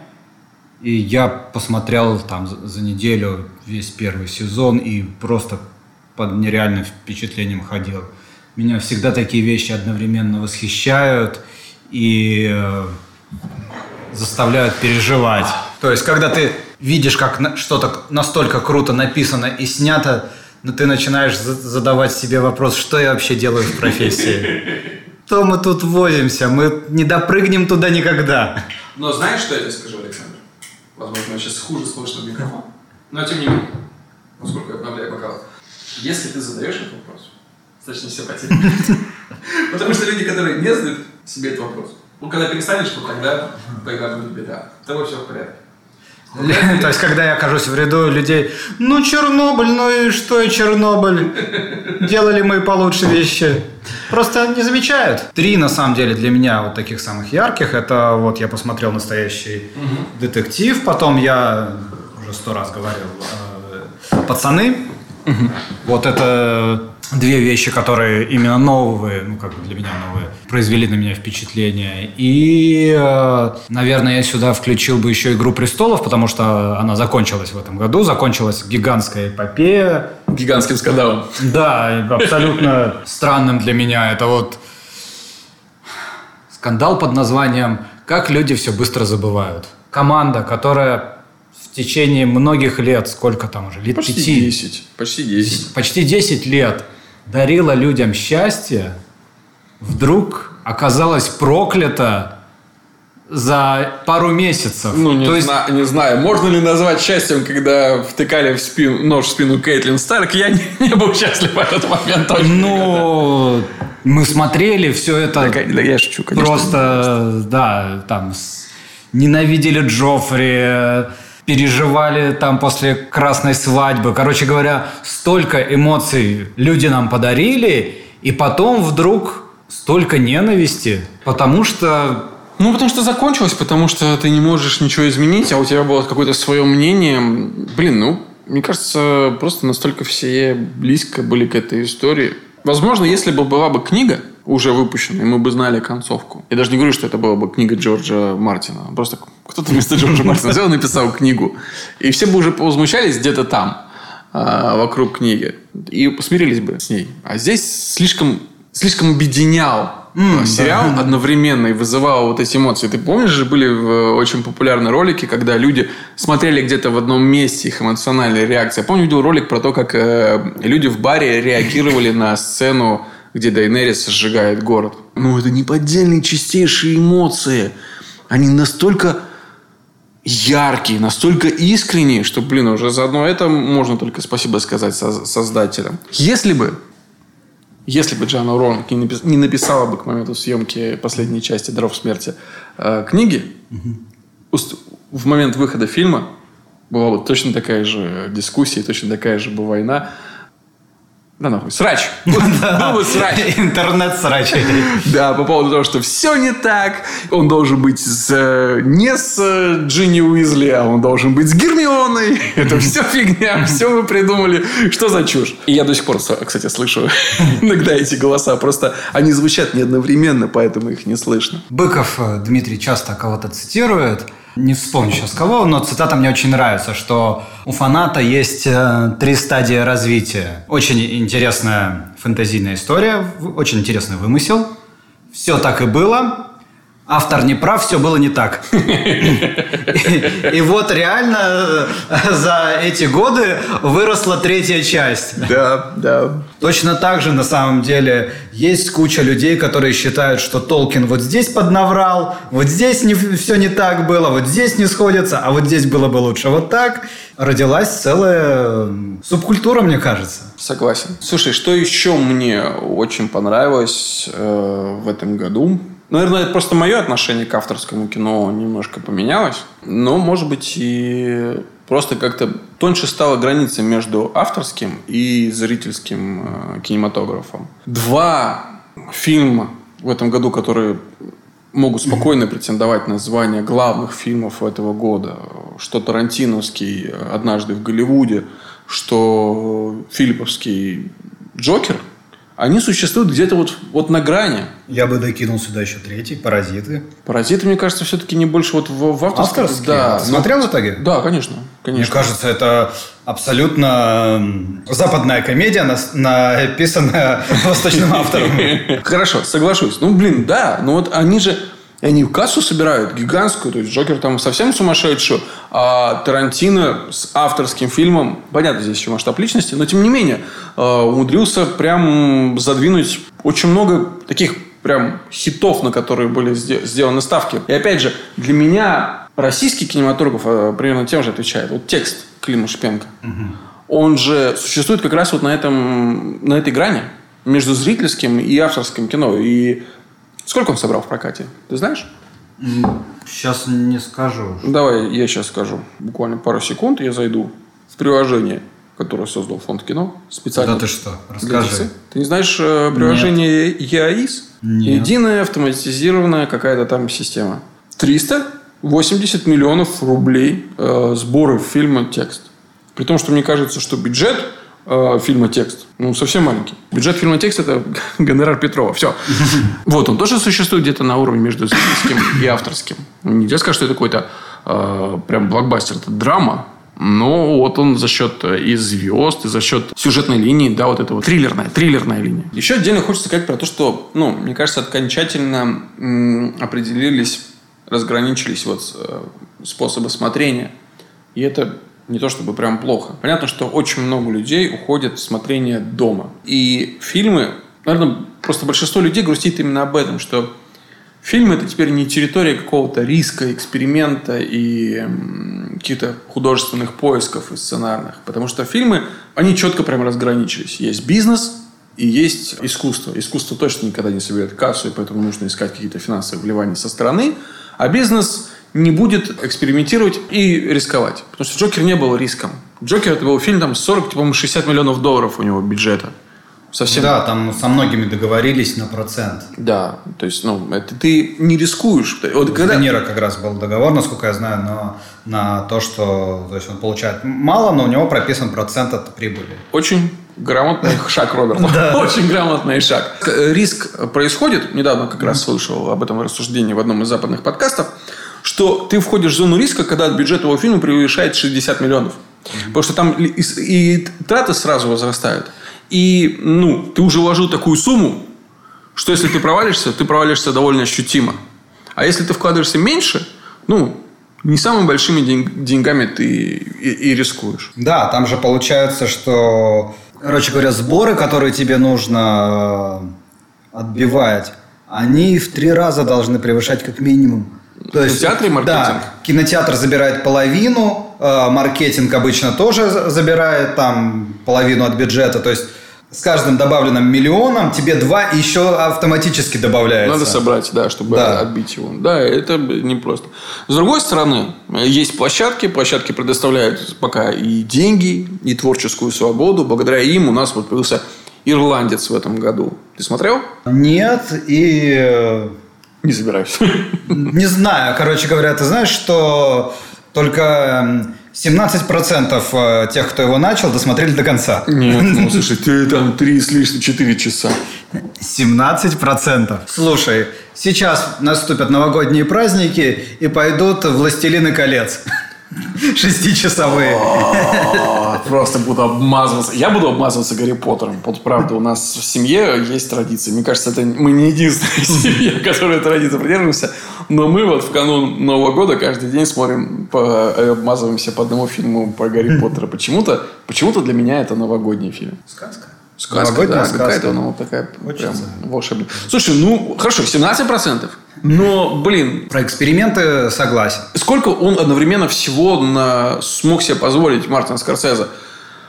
Speaker 2: и я посмотрел там за неделю весь первый сезон и просто под нереальным впечатлением ходил. Меня всегда такие вещи одновременно восхищают и э, заставляют переживать. То есть, когда ты видишь, как что-то настолько круто написано и снято, но ты начинаешь за- задавать себе вопрос, что я вообще делаю в профессии. То мы тут возимся, мы не допрыгнем туда никогда.
Speaker 1: Но знаешь, что я тебе скажу, Александр? Возможно, сейчас хуже слышно в микрофон. Но тем не менее, поскольку я обновляю бокал. Если ты задаешь этот вопрос, не все потеряно. Потому что люди, которые не задают себе этот вопрос, ну, когда перестанешь, то тогда, тогда будет беда. С тобой все в порядке. <laughs>
Speaker 2: То есть, когда я окажусь в ряду людей, ну, Чернобыль, ну и что и Чернобыль? Делали мы получше вещи. Просто не замечают. Три, на самом деле, для меня вот таких самых ярких. Это вот я посмотрел настоящий детектив, потом я уже сто раз говорил э, «Пацаны». Вот это две вещи, которые именно новые, ну как бы для меня новые, произвели на меня впечатление. И, э, наверное, я сюда включил бы еще «Игру престолов», потому что она закончилась в этом году, закончилась гигантская эпопея.
Speaker 1: Гигантским скандалом.
Speaker 2: Да, абсолютно странным для меня. Это вот скандал под названием «Как люди все быстро забывают». Команда, которая в течение многих лет, сколько там уже, лет
Speaker 1: Почти
Speaker 2: пяти,
Speaker 1: 10. Почти 10.
Speaker 2: почти 10 лет дарила людям счастье, вдруг оказалась проклята за пару месяцев.
Speaker 1: Ну, не,
Speaker 2: То есть,
Speaker 1: зна- не знаю, можно ли назвать счастьем, когда втыкали в спину, нож в спину Кейтлин Старк. Я не, <laughs> не был счастлив в этот момент точно.
Speaker 2: ну, мы смотрели все это
Speaker 1: Да, да, я шучу, конечно.
Speaker 2: просто, да, там с- ненавидели Джоффри, переживали там после красной свадьбы. Короче говоря, столько эмоций люди нам подарили, и потом вдруг столько ненависти, потому что
Speaker 1: Ну, потому что закончилось, потому что ты не можешь ничего изменить, а у тебя было какое-то свое мнение. Блин, ну, мне кажется, просто настолько все близко были к этой истории. Возможно, если бы была бы книга уже выпущена, и мы бы знали концовку. Я даже не говорю, что это была бы книга Джорджа Мартина. Просто кто-то вместо Джорджа <laughs> Мартина взял и написал книгу. И все бы уже возмущались где-то там, а, вокруг книги. И смирились бы с ней. А здесь слишком, слишком объединял
Speaker 2: М,
Speaker 1: сериал
Speaker 2: да.
Speaker 1: одновременно и вызывал вот эти эмоции. Ты помнишь же, были в- очень популярные ролики, когда люди смотрели где-то в одном месте их эмоциональная реакция. Я помню, видел ролик про то, как э, люди в баре реагировали на сцену, где Дайнерис сжигает город. Ну, это неподдельные чистейшие эмоции. Они настолько яркие, настолько искренние, что, блин, уже заодно это можно только спасибо сказать соз- создателям. Если бы если бы Джоанна Роулинг не, напис- не написала бы к моменту съемки последней части «Дров смерти» э, книги, в момент выхода фильма была бы точно такая же дискуссия, точно такая же бы война. Да нахуй, срач. <laughs> Был бы срач.
Speaker 2: интернет-срачи. <laughs>
Speaker 1: Да, по поводу того, что все не так. Он должен быть с, э, не с э, Джинни Уизли, а он должен быть с Гермионой. <laughs> Это все фигня, все вы придумали. Что за чушь? И я до сих пор, кстати, слышу иногда эти голоса. Просто они звучат не одновременно, поэтому их не слышно.
Speaker 2: Быков э, Дмитрий часто кого-то цитирует. Не вспомню сейчас кого, но цитата мне очень нравится, что у фаната есть э, три стадии развития. Очень интересная фэнтезийная история, очень интересный вымысел. Все так и было. Автор не прав, все было не так. И вот реально э, за эти годы выросла третья часть.
Speaker 1: Да, да.
Speaker 2: Точно так же, на самом деле, есть куча людей, которые считают, что Толкин вот здесь поднаврал, вот здесь не, все не так было, вот здесь не сходится, а вот здесь было бы лучше. Вот так родилась целая м, субкультура, мне кажется.
Speaker 1: Согласен. Слушай, что еще мне очень понравилось э, в этом году? Наверное, это просто мое отношение к авторскому кино немножко поменялось. Но, может быть, и просто как-то тоньше стала граница между авторским и зрительским э, кинематографом. Два фильма в этом году, которые могут спокойно претендовать на звание главных фильмов этого года. Что Тарантиновский «Однажды в Голливуде», что Филипповский «Джокер», они существуют где-то вот, вот на грани.
Speaker 2: Я бы докинул сюда еще третий, «Паразиты».
Speaker 1: «Паразиты», мне кажется, все-таки не больше вот в, в авторском.
Speaker 2: Авторские?
Speaker 1: Да.
Speaker 2: Ты смотрел в итоге?
Speaker 1: Да, конечно.
Speaker 2: Мне
Speaker 1: конечно.
Speaker 2: кажется, это абсолютно западная комедия, написанная <laughs> восточным автором. <laughs>
Speaker 1: Хорошо, соглашусь. Ну, блин, да. Ну, вот они же... И они кассу собирают гигантскую. То есть Джокер там совсем сумасшедшую. А Тарантино с авторским фильмом, понятно, здесь еще масштаб личности, но тем не менее, э, умудрился прям задвинуть очень много таких прям хитов, на которые были сделаны ставки. И опять же, для меня российский кинематограф э, примерно тем же отвечает. Вот текст Клима Шпенко. Угу. Он же существует как раз вот на, этом, на этой грани между зрительским и авторским кино. И сколько он собрал в прокате? Ты знаешь?
Speaker 2: Сейчас не скажу.
Speaker 1: Давай я сейчас скажу. Буквально пару секунд я зайду в приложение, которое создал фонд кино специально.
Speaker 2: Да ты что? Расскажи.
Speaker 1: Ты не знаешь э, приложение Нет. ЕАИС? Нет. Единая автоматизированная какая-то там система. 380 миллионов рублей э, сборы фильма «Текст». При том, что мне кажется, что бюджет э, фильма «Текст» ну, совсем маленький. Бюджет фильма «Текст» – это <laughs> гонорар Петрова. Все. <laughs> Вот, он тоже существует где-то на уровне между зрительским и авторским. Нельзя сказать, что это какой-то э, прям блокбастер. Это драма, но вот он за счет э, и звезд, и за счет сюжетной линии, да, вот это вот триллерная, триллерная линия. Еще отдельно хочется сказать про то, что, ну, мне кажется, окончательно м- определились, разграничились вот способы смотрения. И это не то чтобы прям плохо. Понятно, что очень много людей уходят в смотрение дома. И фильмы, наверное, просто большинство людей грустит именно об этом, что фильм это теперь не территория какого-то риска, эксперимента и каких-то художественных поисков и сценарных. Потому что фильмы, они четко прям разграничились. Есть бизнес, и есть искусство. Искусство точно никогда не соберет кассу, и поэтому нужно искать какие-то финансовые вливания со стороны. А бизнес не будет экспериментировать и рисковать. Потому что Джокер не был риском. Джокер это был фильм там 40, по 60 миллионов долларов у него бюджета.
Speaker 2: Совсем... Да, там со многими договорились на процент.
Speaker 1: Да, то есть, ну, это ты не рискуешь.
Speaker 2: Вот когда... Нера как раз был договор, насколько я знаю, но на то, что то есть он получает мало, но у него прописан процент от прибыли.
Speaker 1: Очень грамотный шаг, Роберт. <laughs> Очень грамотный шаг. Риск происходит, недавно как раз слышал об этом рассуждении в одном из западных подкастов, что ты входишь в зону риска, когда бюджет его фильма превышает 60 миллионов. Потому что там и, и траты сразу возрастают. И ну, ты уже вложил такую сумму, что если ты провалишься, ты провалишься довольно ощутимо. А если ты вкладываешься меньше, ну, не самыми большими деньгами ты и, и рискуешь.
Speaker 2: Да, там же получается, что, короче говоря, сборы, которые тебе нужно э, отбивать, они в три раза должны превышать как минимум
Speaker 1: то есть, кинотеатр и маркетинг?
Speaker 2: Да, кинотеатр забирает половину, э, маркетинг обычно тоже забирает там половину от бюджета. То есть с каждым добавленным миллионом тебе два еще автоматически добавляется.
Speaker 1: Надо собрать, да, чтобы да. отбить его. Да, это непросто. С другой стороны, есть площадки. Площадки предоставляют пока и деньги, и творческую свободу. Благодаря им у нас вот появился ирландец в этом году. Ты смотрел?
Speaker 2: Нет, и э,
Speaker 1: не собираюсь. <laughs>
Speaker 2: Не знаю. Короче говоря, ты знаешь, что только 17% э, тех, кто его начал, досмотрели до конца.
Speaker 1: Нет, ну <laughs> слушай, ты там 3 с лишним 4 часа.
Speaker 2: 17%. Слушай, сейчас наступят новогодние праздники и пойдут «Властелины колец». <laughs> Шестичасовые.
Speaker 1: Просто буду обмазываться. Я буду обмазываться Гарри Поттером. Вот правда, у нас в семье есть традиция. Мне кажется, это мы не единственная <laughs> семья, которая традиция придерживаемся. Но мы вот в канун Нового года каждый день смотрим, по, э, обмазываемся по одному фильму по Гарри Поттеру. Почему-то, почему-то для меня это новогодний фильм.
Speaker 2: Сказка.
Speaker 1: Сказка, да, сказка. какая-то она вот такая Очень прям волшебная. Слушай, ну, хорошо, 17%. Но, блин...
Speaker 2: Про эксперименты согласен.
Speaker 1: Сколько он одновременно всего на... смог себе позволить Мартин Скорсезе?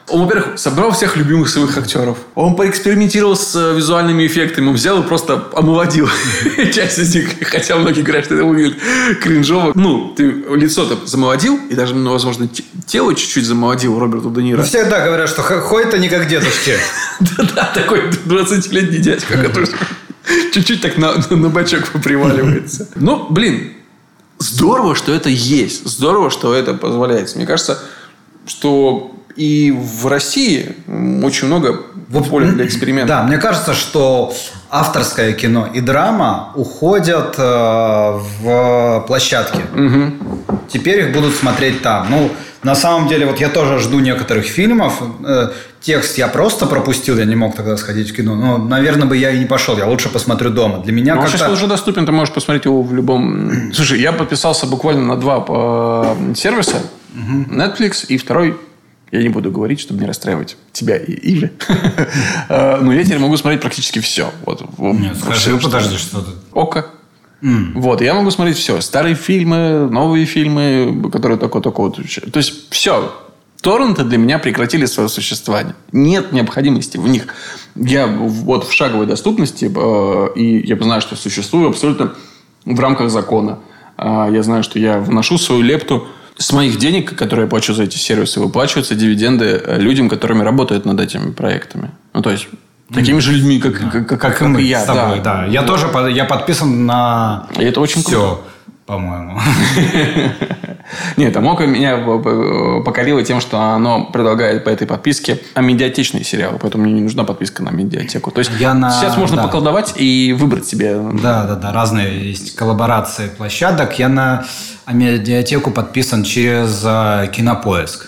Speaker 1: Он, во-первых, собрал всех любимых своих актеров. Он поэкспериментировал с э, визуальными эффектами. Он взял и просто омолодил <laughs> часть из них. Хотя многие говорят, что это выглядит кринжово. Ну, ты лицо-то замолодил, и даже, ну, возможно, тело чуть-чуть замолодил Роберту Де Ниро. Ну,
Speaker 2: всегда говорят, что ходит они как дедушки. <laughs>
Speaker 1: Да-да, такой 20-летний дядька, который чуть-чуть так на, на бачок приваливается. Ну, блин, здорово, что это есть. Здорово, что это позволяется. Мне кажется, что и в России очень много поля для экспериментов.
Speaker 2: Да, мне кажется, что авторское кино и драма уходят э, в площадки. Угу. Теперь их будут смотреть там. Ну, На самом деле, вот я тоже жду некоторых фильмов. Э, текст я просто пропустил, я не мог тогда сходить в кино. Но, наверное, бы я и не пошел. Я лучше посмотрю дома. Для меня
Speaker 1: Ну, он
Speaker 2: как-то...
Speaker 1: сейчас уже доступен, ты можешь посмотреть его в любом... Слушай, я подписался буквально на два э, сервиса. Netflix и второй я не буду говорить, чтобы не расстраивать тебя и Ивы. <laughs> Э, Но я теперь могу смотреть практически все. Вот,
Speaker 2: Нет, скажи, подожди, что ты...
Speaker 1: Око. Вот, я могу смотреть все. Старые фильмы, новые фильмы, которые только-только вот... То есть, все. Торренты для меня прекратили свое существование. Нет необходимости в них. Я вот в шаговой доступности, э, и я знаю, что существую абсолютно в рамках закона. А, Я знаю, что я вношу свою лепту с моих денег, которые я плачу за эти сервисы, выплачиваются дивиденды э, людям, которыми работают над этими проектами. Ну, то есть, такими же людьми, как, как, как- как
Speaker 2: и мы
Speaker 1: и я.
Speaker 2: с тобой, да. Я тоже под- я подписан на
Speaker 1: И это очень
Speaker 2: все, по-моему. <laughs>
Speaker 1: Нет, Амока меня э, покорило тем, что оно предлагает по этой подписке медиатечные сериалы, поэтому мне не нужна подписка на медиатеку. То есть
Speaker 2: Я на-
Speaker 1: сейчас можно
Speaker 2: да.
Speaker 1: поколдовать и выбрать себе.
Speaker 2: Да, да, да, разные есть коллаборации площадок. Я на медиатеку подписан через э, Кинопоиск.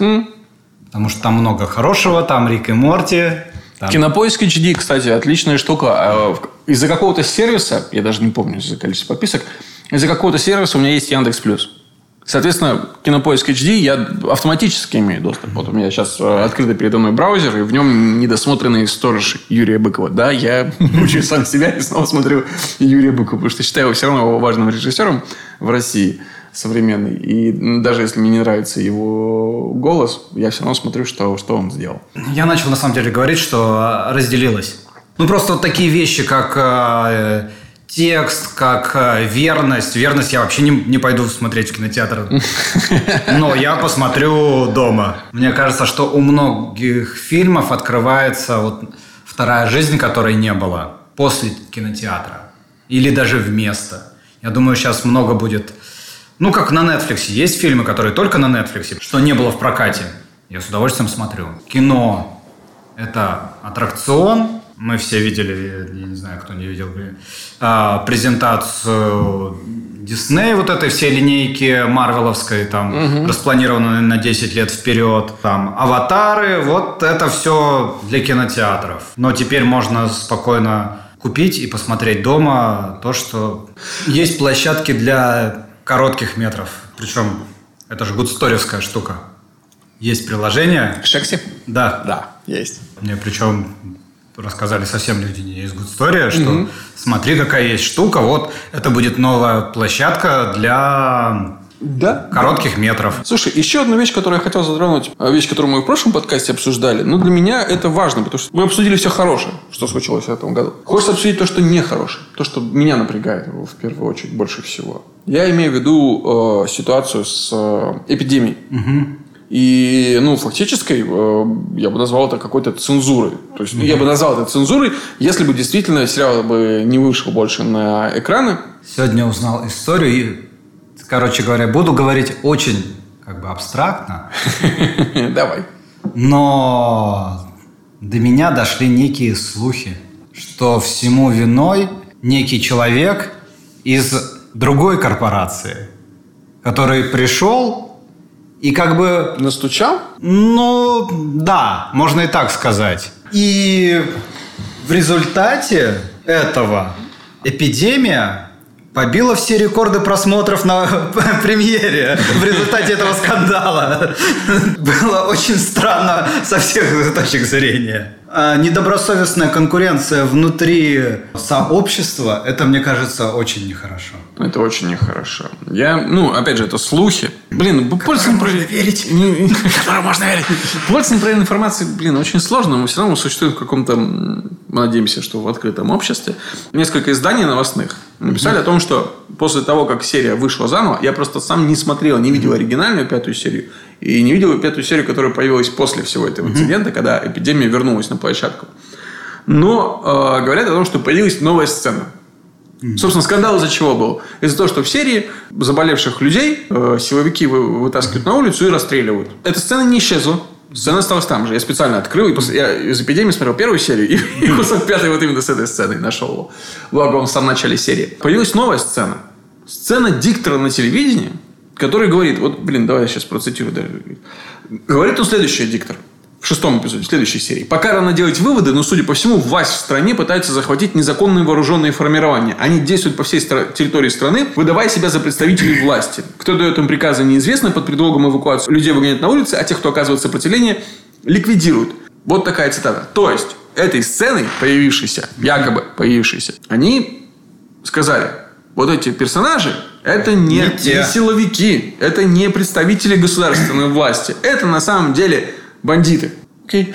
Speaker 2: Потому что там много хорошего, там Рик и Морти. там-
Speaker 1: Кинопоиск HD, кстати, отличная штука. А, Из-за какого-то сервиса, я даже не помню из-за количества подписок, из-за какого-то сервиса у меня есть Яндекс Плюс. Соответственно, Кинопоиск HD я автоматически имею доступ. Вот у меня сейчас э, открытый передо мной браузер, и в нем недосмотренный сторож Юрия Быкова. Да, я <laughs> мучаю сам себя и снова смотрю Юрия Быкова, потому что считаю его все равно важным режиссером в России современный. И даже если мне не нравится его голос, я все равно смотрю, что, что он сделал.
Speaker 2: Я начал на самом деле говорить, что э, разделилось. Ну, просто вот такие вещи, как э, текст, как э, верность. Верность я вообще не, не пойду смотреть в кинотеатр. <laughs> Но я посмотрю дома. Мне кажется, что у многих фильмов открывается вот вторая жизнь, которой не было после кинотеатра. Или даже вместо. Я думаю, сейчас много будет... Ну, как на Netflix. Есть фильмы, которые только на Netflix, что не было в прокате. Я с удовольствием смотрю. Кино – это аттракцион. Мы все видели, я не знаю, кто не видел, а, презентацию Диснея, вот этой всей линейки марвеловской, там, распланированной на 10 лет вперед. Там, аватары, вот это все для кинотеатров. Но теперь можно спокойно купить и посмотреть дома то, что... Есть площадки для коротких метров. Причем это же гудсторевская штука. Есть приложение.
Speaker 1: Шекси?
Speaker 2: Да.
Speaker 1: Да, есть.
Speaker 2: Мне причем рассказали совсем люди не из Good Story, что смотри, какая есть штука, вот это будет новая площадка для
Speaker 1: Да.
Speaker 2: коротких метров.
Speaker 1: Слушай, еще одна вещь, которую я хотел затронуть, а, вещь, которую мы в прошлом подкасте обсуждали, но для меня это важно, потому что мы обсудили все хорошее, что случилось в этом году. Хочется обсудить то, что нехорошее, то, что меня напрягает в первую очередь больше всего. Я имею в виду э, ситуацию с э, эпидемией. И, ну, фактической, э, я бы назвал это какой-то цензурой. То есть, ну, я бы назвал это цензурой, если бы действительно сериал бы не вышел больше на экраны.
Speaker 2: Сегодня узнал историю и, короче говоря, буду говорить очень как бы абстрактно, <laughs>
Speaker 1: Давай.
Speaker 2: но до меня дошли некие слухи, что всему виной некий человек из другой корпорации, который пришел и как бы
Speaker 1: Настучал?
Speaker 2: Ну, да, можно и так сказать. И в результате этого эпидемия побила все рекорды просмотров на <laughs> премьере в результате этого скандала. <laughs> Было очень странно со всех точек зрения. А недобросовестная конкуренция внутри сообщества, это, мне кажется, очень нехорошо.
Speaker 1: Это очень нехорошо. Я, ну, опять же, это слухи. Блин, пользоваться <laughs>
Speaker 2: можно верить.
Speaker 1: Которому можно верить. Пользоваться неправильной информацией, блин, очень сложно. Мы все равно существуем в каком-то, мы надеемся, что в открытом обществе. Несколько изданий новостных написали о том, что после того, как серия вышла заново, я просто сам не смотрел, не видел оригинальную пятую серию и не видел пятую серию, которая появилась после всего этого инцидента, когда эпидемия вернулась на площадку. Но э, говорят о том, что появилась новая сцена. Собственно, скандал из-за чего был? Из-за того, что в серии заболевших людей э, силовики вы- вытаскивают на улицу и расстреливают. Эта сцена не исчезла. Сцена осталась там же. Я специально открыл. И после, я из эпидемии смотрел первую серию. И, и <laughs> кусок пятой вот именно с этой сценой нашел его. Благо, он в самом начале серии. Появилась новая сцена. Сцена диктора на телевидении, который говорит, вот, блин, давай я сейчас процитирую. даже. Говорит он следующее, диктор. В шестом эпизоде, в следующей серии. Пока рано делать выводы, но, судя по всему, власть в стране пытается захватить незаконные вооруженные формирования. Они действуют по всей стра- территории страны, выдавая себя за представителей власти. Кто дает им приказы, неизвестно. Под предлогом эвакуации людей выгоняют на улицы, а тех, кто оказывает сопротивление, ликвидируют. Вот такая цитата. То есть, этой сценой, появившейся, якобы появившейся, они сказали, вот эти персонажи, это не,
Speaker 2: Не те.
Speaker 1: не силовики, это не представители государственной власти. Это на самом деле бандиты. Окей.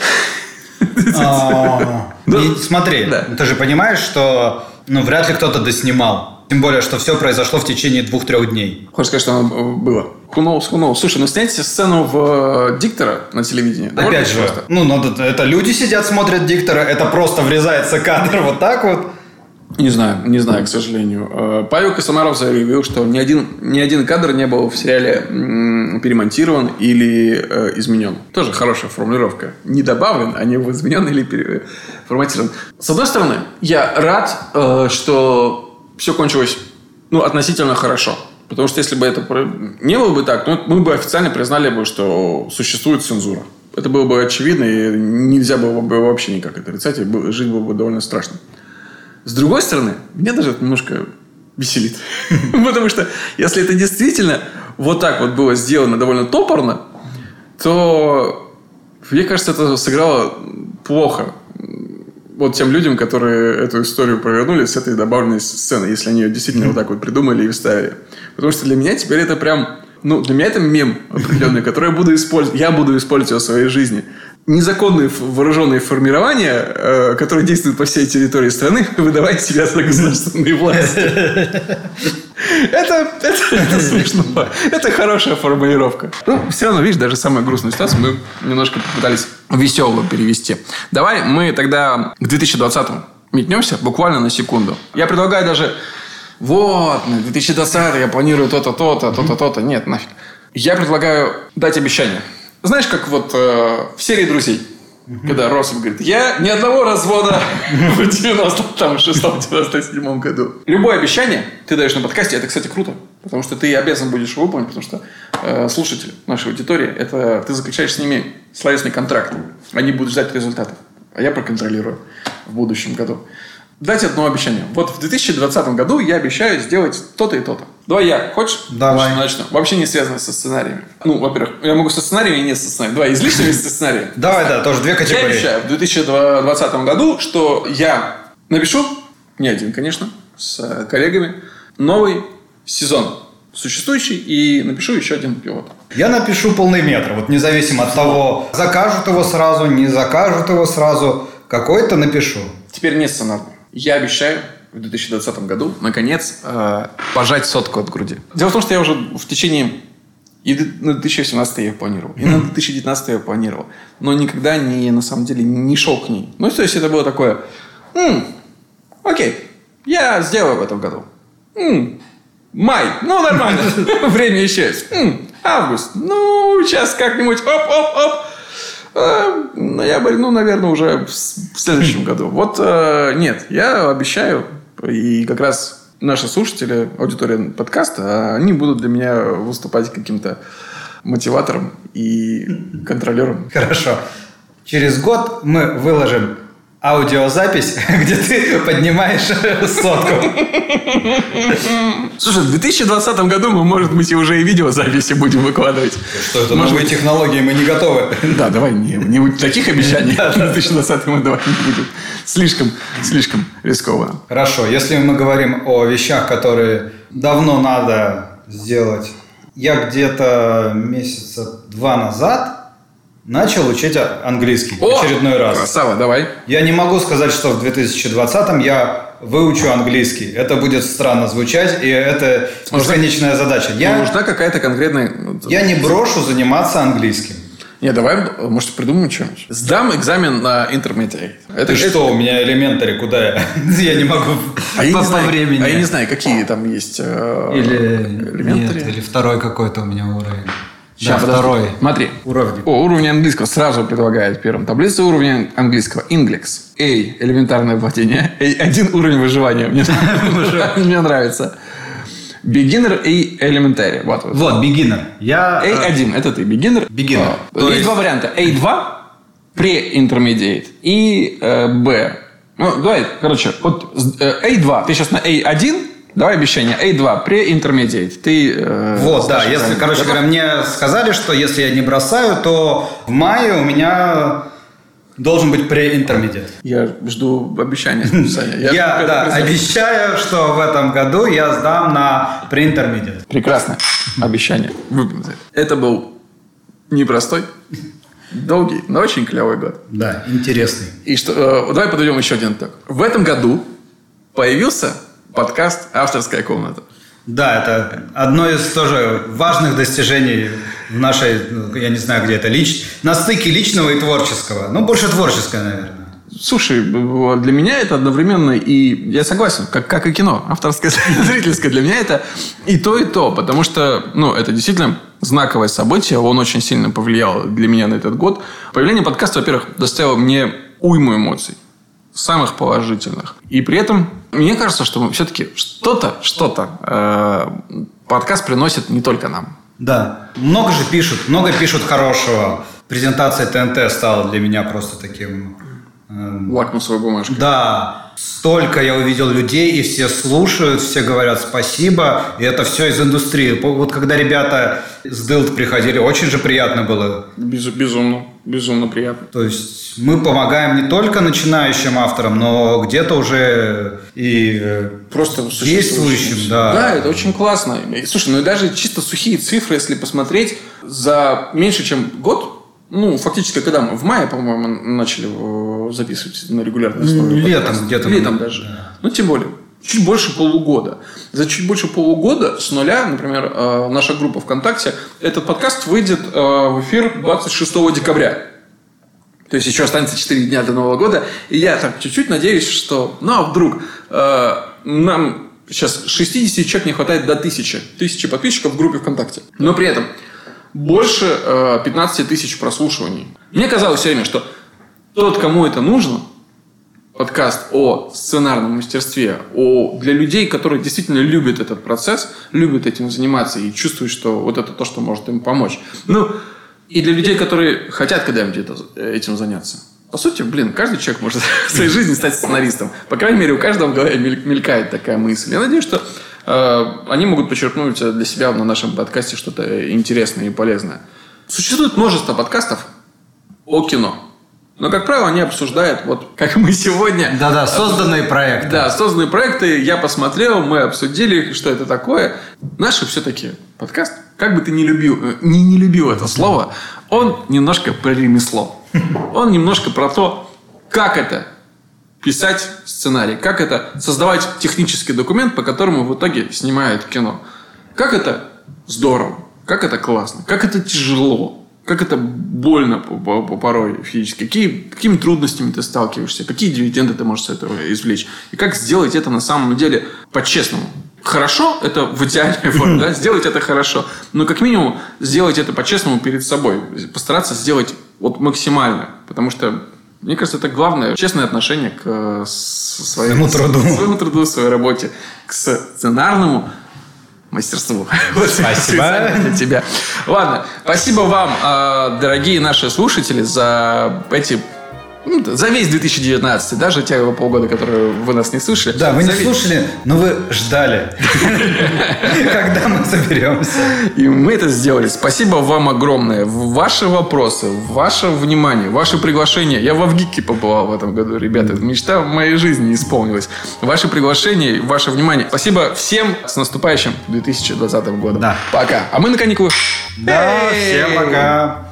Speaker 2: А, <laughs> Смотри, ты же понимаешь, что ну, вряд ли кто-то доснимал. Тем более, что все произошло в течение двух-трех дней.
Speaker 1: Хочешь сказать, что оно э, было? Who knows, who knows. Слушай, ну снять сцену в э, диктора на телевидении.
Speaker 2: Опять же,
Speaker 1: просто.
Speaker 2: ну, надо, это люди сидят, смотрят диктора, это просто врезается кадр вот так вот.
Speaker 1: Не знаю, не знаю, к сожалению. Э, Павел Косомаров заявил, что ни один, ни один кадр не был в сериале перемонтирован или э, изменен. Тоже хорошая формулировка. Не добавлен, а не изменен или переформатирован. С одной стороны, я рад, э, что все кончилось ну, относительно хорошо. Потому что если бы это не было бы так, ну, мы бы официально признали бы, что существует цензура. Это было бы очевидно, и нельзя было бы вообще никак это отрицать, и жить было бы довольно страшно. С другой стороны, меня даже это немножко веселит. <laughs> Потому что если это действительно вот так вот было сделано довольно топорно, то, мне кажется, это сыграло плохо вот тем людям, которые эту историю провернули с этой добавленной сценой, если они ее действительно вот так вот придумали и вставили. Потому что для меня теперь это прям... Ну, для меня это мем определенный, который я буду использовать, я буду использовать в своей жизни. Незаконные вооруженные формирования, э, которые действуют по всей территории страны, <laughs> выдавая себя за государственные власти. <laughs> Это, это, это смешно. Это хорошая формулировка. Ну, все равно, видишь, даже самую грустную ситуацию мы немножко попытались веселую перевести. Давай мы тогда к 2020-му метнемся буквально на секунду. Я предлагаю даже вот, на 2020 я планирую то-то, то-то, то-то, то-то. Нет, нафиг. Я предлагаю дать обещание. Знаешь, как вот э, в серии «Друзей», когда Россов говорит, я ни одного развода в 96-97 году. Любое обещание ты даешь на подкасте, это, кстати, круто. Потому что ты обязан будешь его выполнить, потому что э, слушатели нашей аудитории, это ты заключаешь с ними словесный контракт. Они будут ждать результатов. А я проконтролирую в будущем году. Дать одно обещание. Вот в 2020 году я обещаю сделать то-то и то-то. Давай я. Хочешь?
Speaker 2: Давай.
Speaker 1: Начну. Вообще не связано со сценариями. Ну, во-первых, я могу со сценариями и не со сценариями. Давай, излишними со сценариями. <laughs>
Speaker 2: Давай, да, тоже две
Speaker 1: Я
Speaker 2: категории.
Speaker 1: обещаю в 2020 году, что я напишу, не один, конечно, с коллегами, новый сезон существующий и напишу еще один пилот.
Speaker 2: Я напишу полный метр, вот независимо от того, закажут его сразу, не закажут его сразу, какой-то напишу.
Speaker 1: Теперь не сценарный. Я обещаю в 2020 году, наконец, э, пожать сотку от груди. Дело в том, что я уже в течение и д- на 2018 я планировал, и на 2019 я планировал, но никогда не, на самом деле, не шел к ней. Ну, то есть, это было такое, «М, окей, я сделаю в этом году. М, май, ну, нормально, <laughs> время еще есть. М, август, ну, сейчас как-нибудь, оп-оп-оп, Ноябрь, ну, наверное, уже в следующем году. Вот э, нет, я обещаю, и как раз наши слушатели, аудитория подкаста, они будут для меня выступать каким-то мотиватором и контролером.
Speaker 2: Хорошо. Через год мы выложим аудиозапись, <laughs> где ты поднимаешь сотку.
Speaker 1: Слушай, в 2020 году мы, может быть, и уже и видеозаписи будем выкладывать.
Speaker 2: Что это
Speaker 1: Может
Speaker 2: новые технологии, мы не готовы.
Speaker 1: Да, давай, не, не таких обещаний. <laughs> В 2020 мы давай не будем. Слишком, слишком рискованно.
Speaker 2: Хорошо, если мы говорим о вещах, которые давно надо сделать. Я где-то месяца два назад начал учить а- английский в очередной раз.
Speaker 1: Красава, давай.
Speaker 2: Я не могу сказать, что в 2020 я выучу английский. Это будет странно звучать, и это бесконечная задача. Я,
Speaker 1: Нужна какая-то конкретная...
Speaker 2: я не брошу заниматься английским.
Speaker 1: Не, давай, может, придумаем что-нибудь. Сдам экзамен на интермедиат. Это
Speaker 2: Ты что, у меня элементари, куда я? <laughs> Я не могу.
Speaker 1: А я,
Speaker 3: По-
Speaker 1: не
Speaker 3: по
Speaker 1: знаю,
Speaker 3: времени.
Speaker 1: а я не знаю, какие там есть э,
Speaker 3: Или
Speaker 1: элементари.
Speaker 3: нет, или второй какой-то у меня уровень.
Speaker 1: Щас,
Speaker 3: да,
Speaker 1: подожди.
Speaker 3: второй.
Speaker 1: Смотри.
Speaker 2: Уровни.
Speaker 1: О, уровень английского сразу предлагает первым. Таблица уровня английского. Inglex. A. Элементарное владение. A. Один уровень выживания. Мне, <laughs> <laughs> мне нравится. Beginner и Elementary. Вот, вот.
Speaker 2: Вот, beginner. Я... э,
Speaker 1: A1 это ты, beginner.
Speaker 2: Beginner.
Speaker 1: Есть,
Speaker 2: есть-
Speaker 1: два варианта. A2, pre-intermediate и э, B. Ну, давай, короче, вот э, A2, ты сейчас на A1, давай обещание, A2, pre-intermediate. Ты... э,
Speaker 2: Вот, да, если,
Speaker 1: правильно.
Speaker 2: короче говоря, мне сказали, что если я не бросаю, то в мае у меня должен быть pre-intermediate.
Speaker 1: Я жду обещания, <laughs> Саня.
Speaker 2: Я, да, обещаю, что в этом году я сдам на pre-intermediate.
Speaker 1: Прекрасное обещание. Выполнено. Это был непростой, <laughs> долгий, но очень клевый год.
Speaker 2: Да, интересный.
Speaker 1: И что, э, давай подведем еще один итог. В этом году появился подкаст «Авторская комната».
Speaker 2: Да, это одно из тоже важных достижений в нашей, ну, я не знаю, где это, лич... на стыке личного и творческого. Ну, больше творческое, наверное.
Speaker 1: Слушай, для меня это одновременно и... Я согласен, как, как и кино. Авторское, <laughs> зрительское. Для меня это и то, и то. Потому что, ну, это действительно знаковое событие. Он очень сильно повлиял для меня на этот год. Появление подкаста, во-первых, доставило мне уйму эмоций. Самых положительных. И при этом, мне кажется, что мы все-таки что-то, что-то э, подкаст приносит не только нам.
Speaker 2: Да. Много же пишут, много пишут хорошего. Презентация ТНТ стала для меня просто таким... эм,
Speaker 1: Лакмусовая бумажка.
Speaker 2: Да, столько я увидел людей, и все слушают, все говорят спасибо, и это все из индустрии. Вот когда ребята с Дилд приходили, очень же приятно было.
Speaker 1: Без- безумно, безумно приятно.
Speaker 2: То есть мы помогаем не только начинающим авторам, но где-то уже и э,
Speaker 1: Просто
Speaker 2: действующим, да.
Speaker 1: Да, это очень классно. Слушай, ну и даже чисто сухие цифры, если посмотреть, за меньше чем год, ну, фактически, когда мы в мае, по-моему, начали э, записывать на регулярной основе.
Speaker 2: Летом где-то.
Speaker 1: Летом даже. Ну, тем более. Чуть больше полугода. За чуть больше полугода с нуля, например, э, наша группа ВКонтакте, этот подкаст выйдет э, в эфир 26 декабря. То есть еще останется 4 дня до Нового года. И я так чуть-чуть надеюсь, что, ну а вдруг э, нам сейчас 60 человек не хватает до 1000. 1000 подписчиков в группе ВКонтакте. Но при этом больше э, 15 тысяч прослушиваний. Мне казалось все время, что тот, кому это нужно, подкаст о сценарном мастерстве, о, для людей, которые действительно любят этот процесс, любят этим заниматься и чувствуют, что вот это то, что может им помочь. Ну, и для людей, которые хотят когда-нибудь это- этим заняться. По сути, блин, каждый человек может <laughs> в своей жизни стать сценаристом. По крайней мере, у каждого в голове мель- мелькает такая мысль. Я надеюсь, что э, они могут почерпнуть для себя на нашем подкасте что-то интересное и полезное. Существует множество подкастов о кино. Но, как правило, они обсуждают, вот как мы сегодня,
Speaker 2: Да-да, созданные проекты.
Speaker 1: да, созданные проекты, я посмотрел, мы обсудили, что это такое. Наши все-таки подкаст, как бы ты не любил, э, не, не любил это слово, он немножко про ремесло. Он немножко про то, как это писать сценарий, как это создавать технический документ, по которому в итоге снимают кино. Как это здорово, как это классно, как это тяжело, как это больно по- по- по- порой физически, какие, какими трудностями ты сталкиваешься, какие дивиденды ты можешь с этого извлечь, и как сделать это на самом деле по-честному. Хорошо, это в идеальной форме, <laughs> да, сделать это хорошо, но как минимум сделать это по-честному перед собой, постараться сделать вот максимально, потому что мне кажется, это главное честное отношение к э, своему,
Speaker 2: Своему труду.
Speaker 1: своему труду, своей работе, к сценарному мастерству. <laughs>
Speaker 2: Спасибо.
Speaker 1: для тебя. Ладно, спасибо вам, э, дорогие наши слушатели, за эти ну, за весь 2019, даже те полгода, которые вы нас не слышали.
Speaker 2: Да, вы не
Speaker 1: весь-
Speaker 2: слушали, но вы ждали, <laughs> когда мы соберемся.
Speaker 1: И мы это сделали. Спасибо вам огромное. Ваши вопросы, ваше внимание, ваше приглашение. Я во ВГИКе побывал в этом году, ребята. Мечта в моей жизни исполнилась. Ваше приглашение, ваше внимание. Спасибо всем. С наступающим 2020 годом.
Speaker 2: Да.
Speaker 1: Пока. А мы на каникулах.
Speaker 2: Да, всем пока.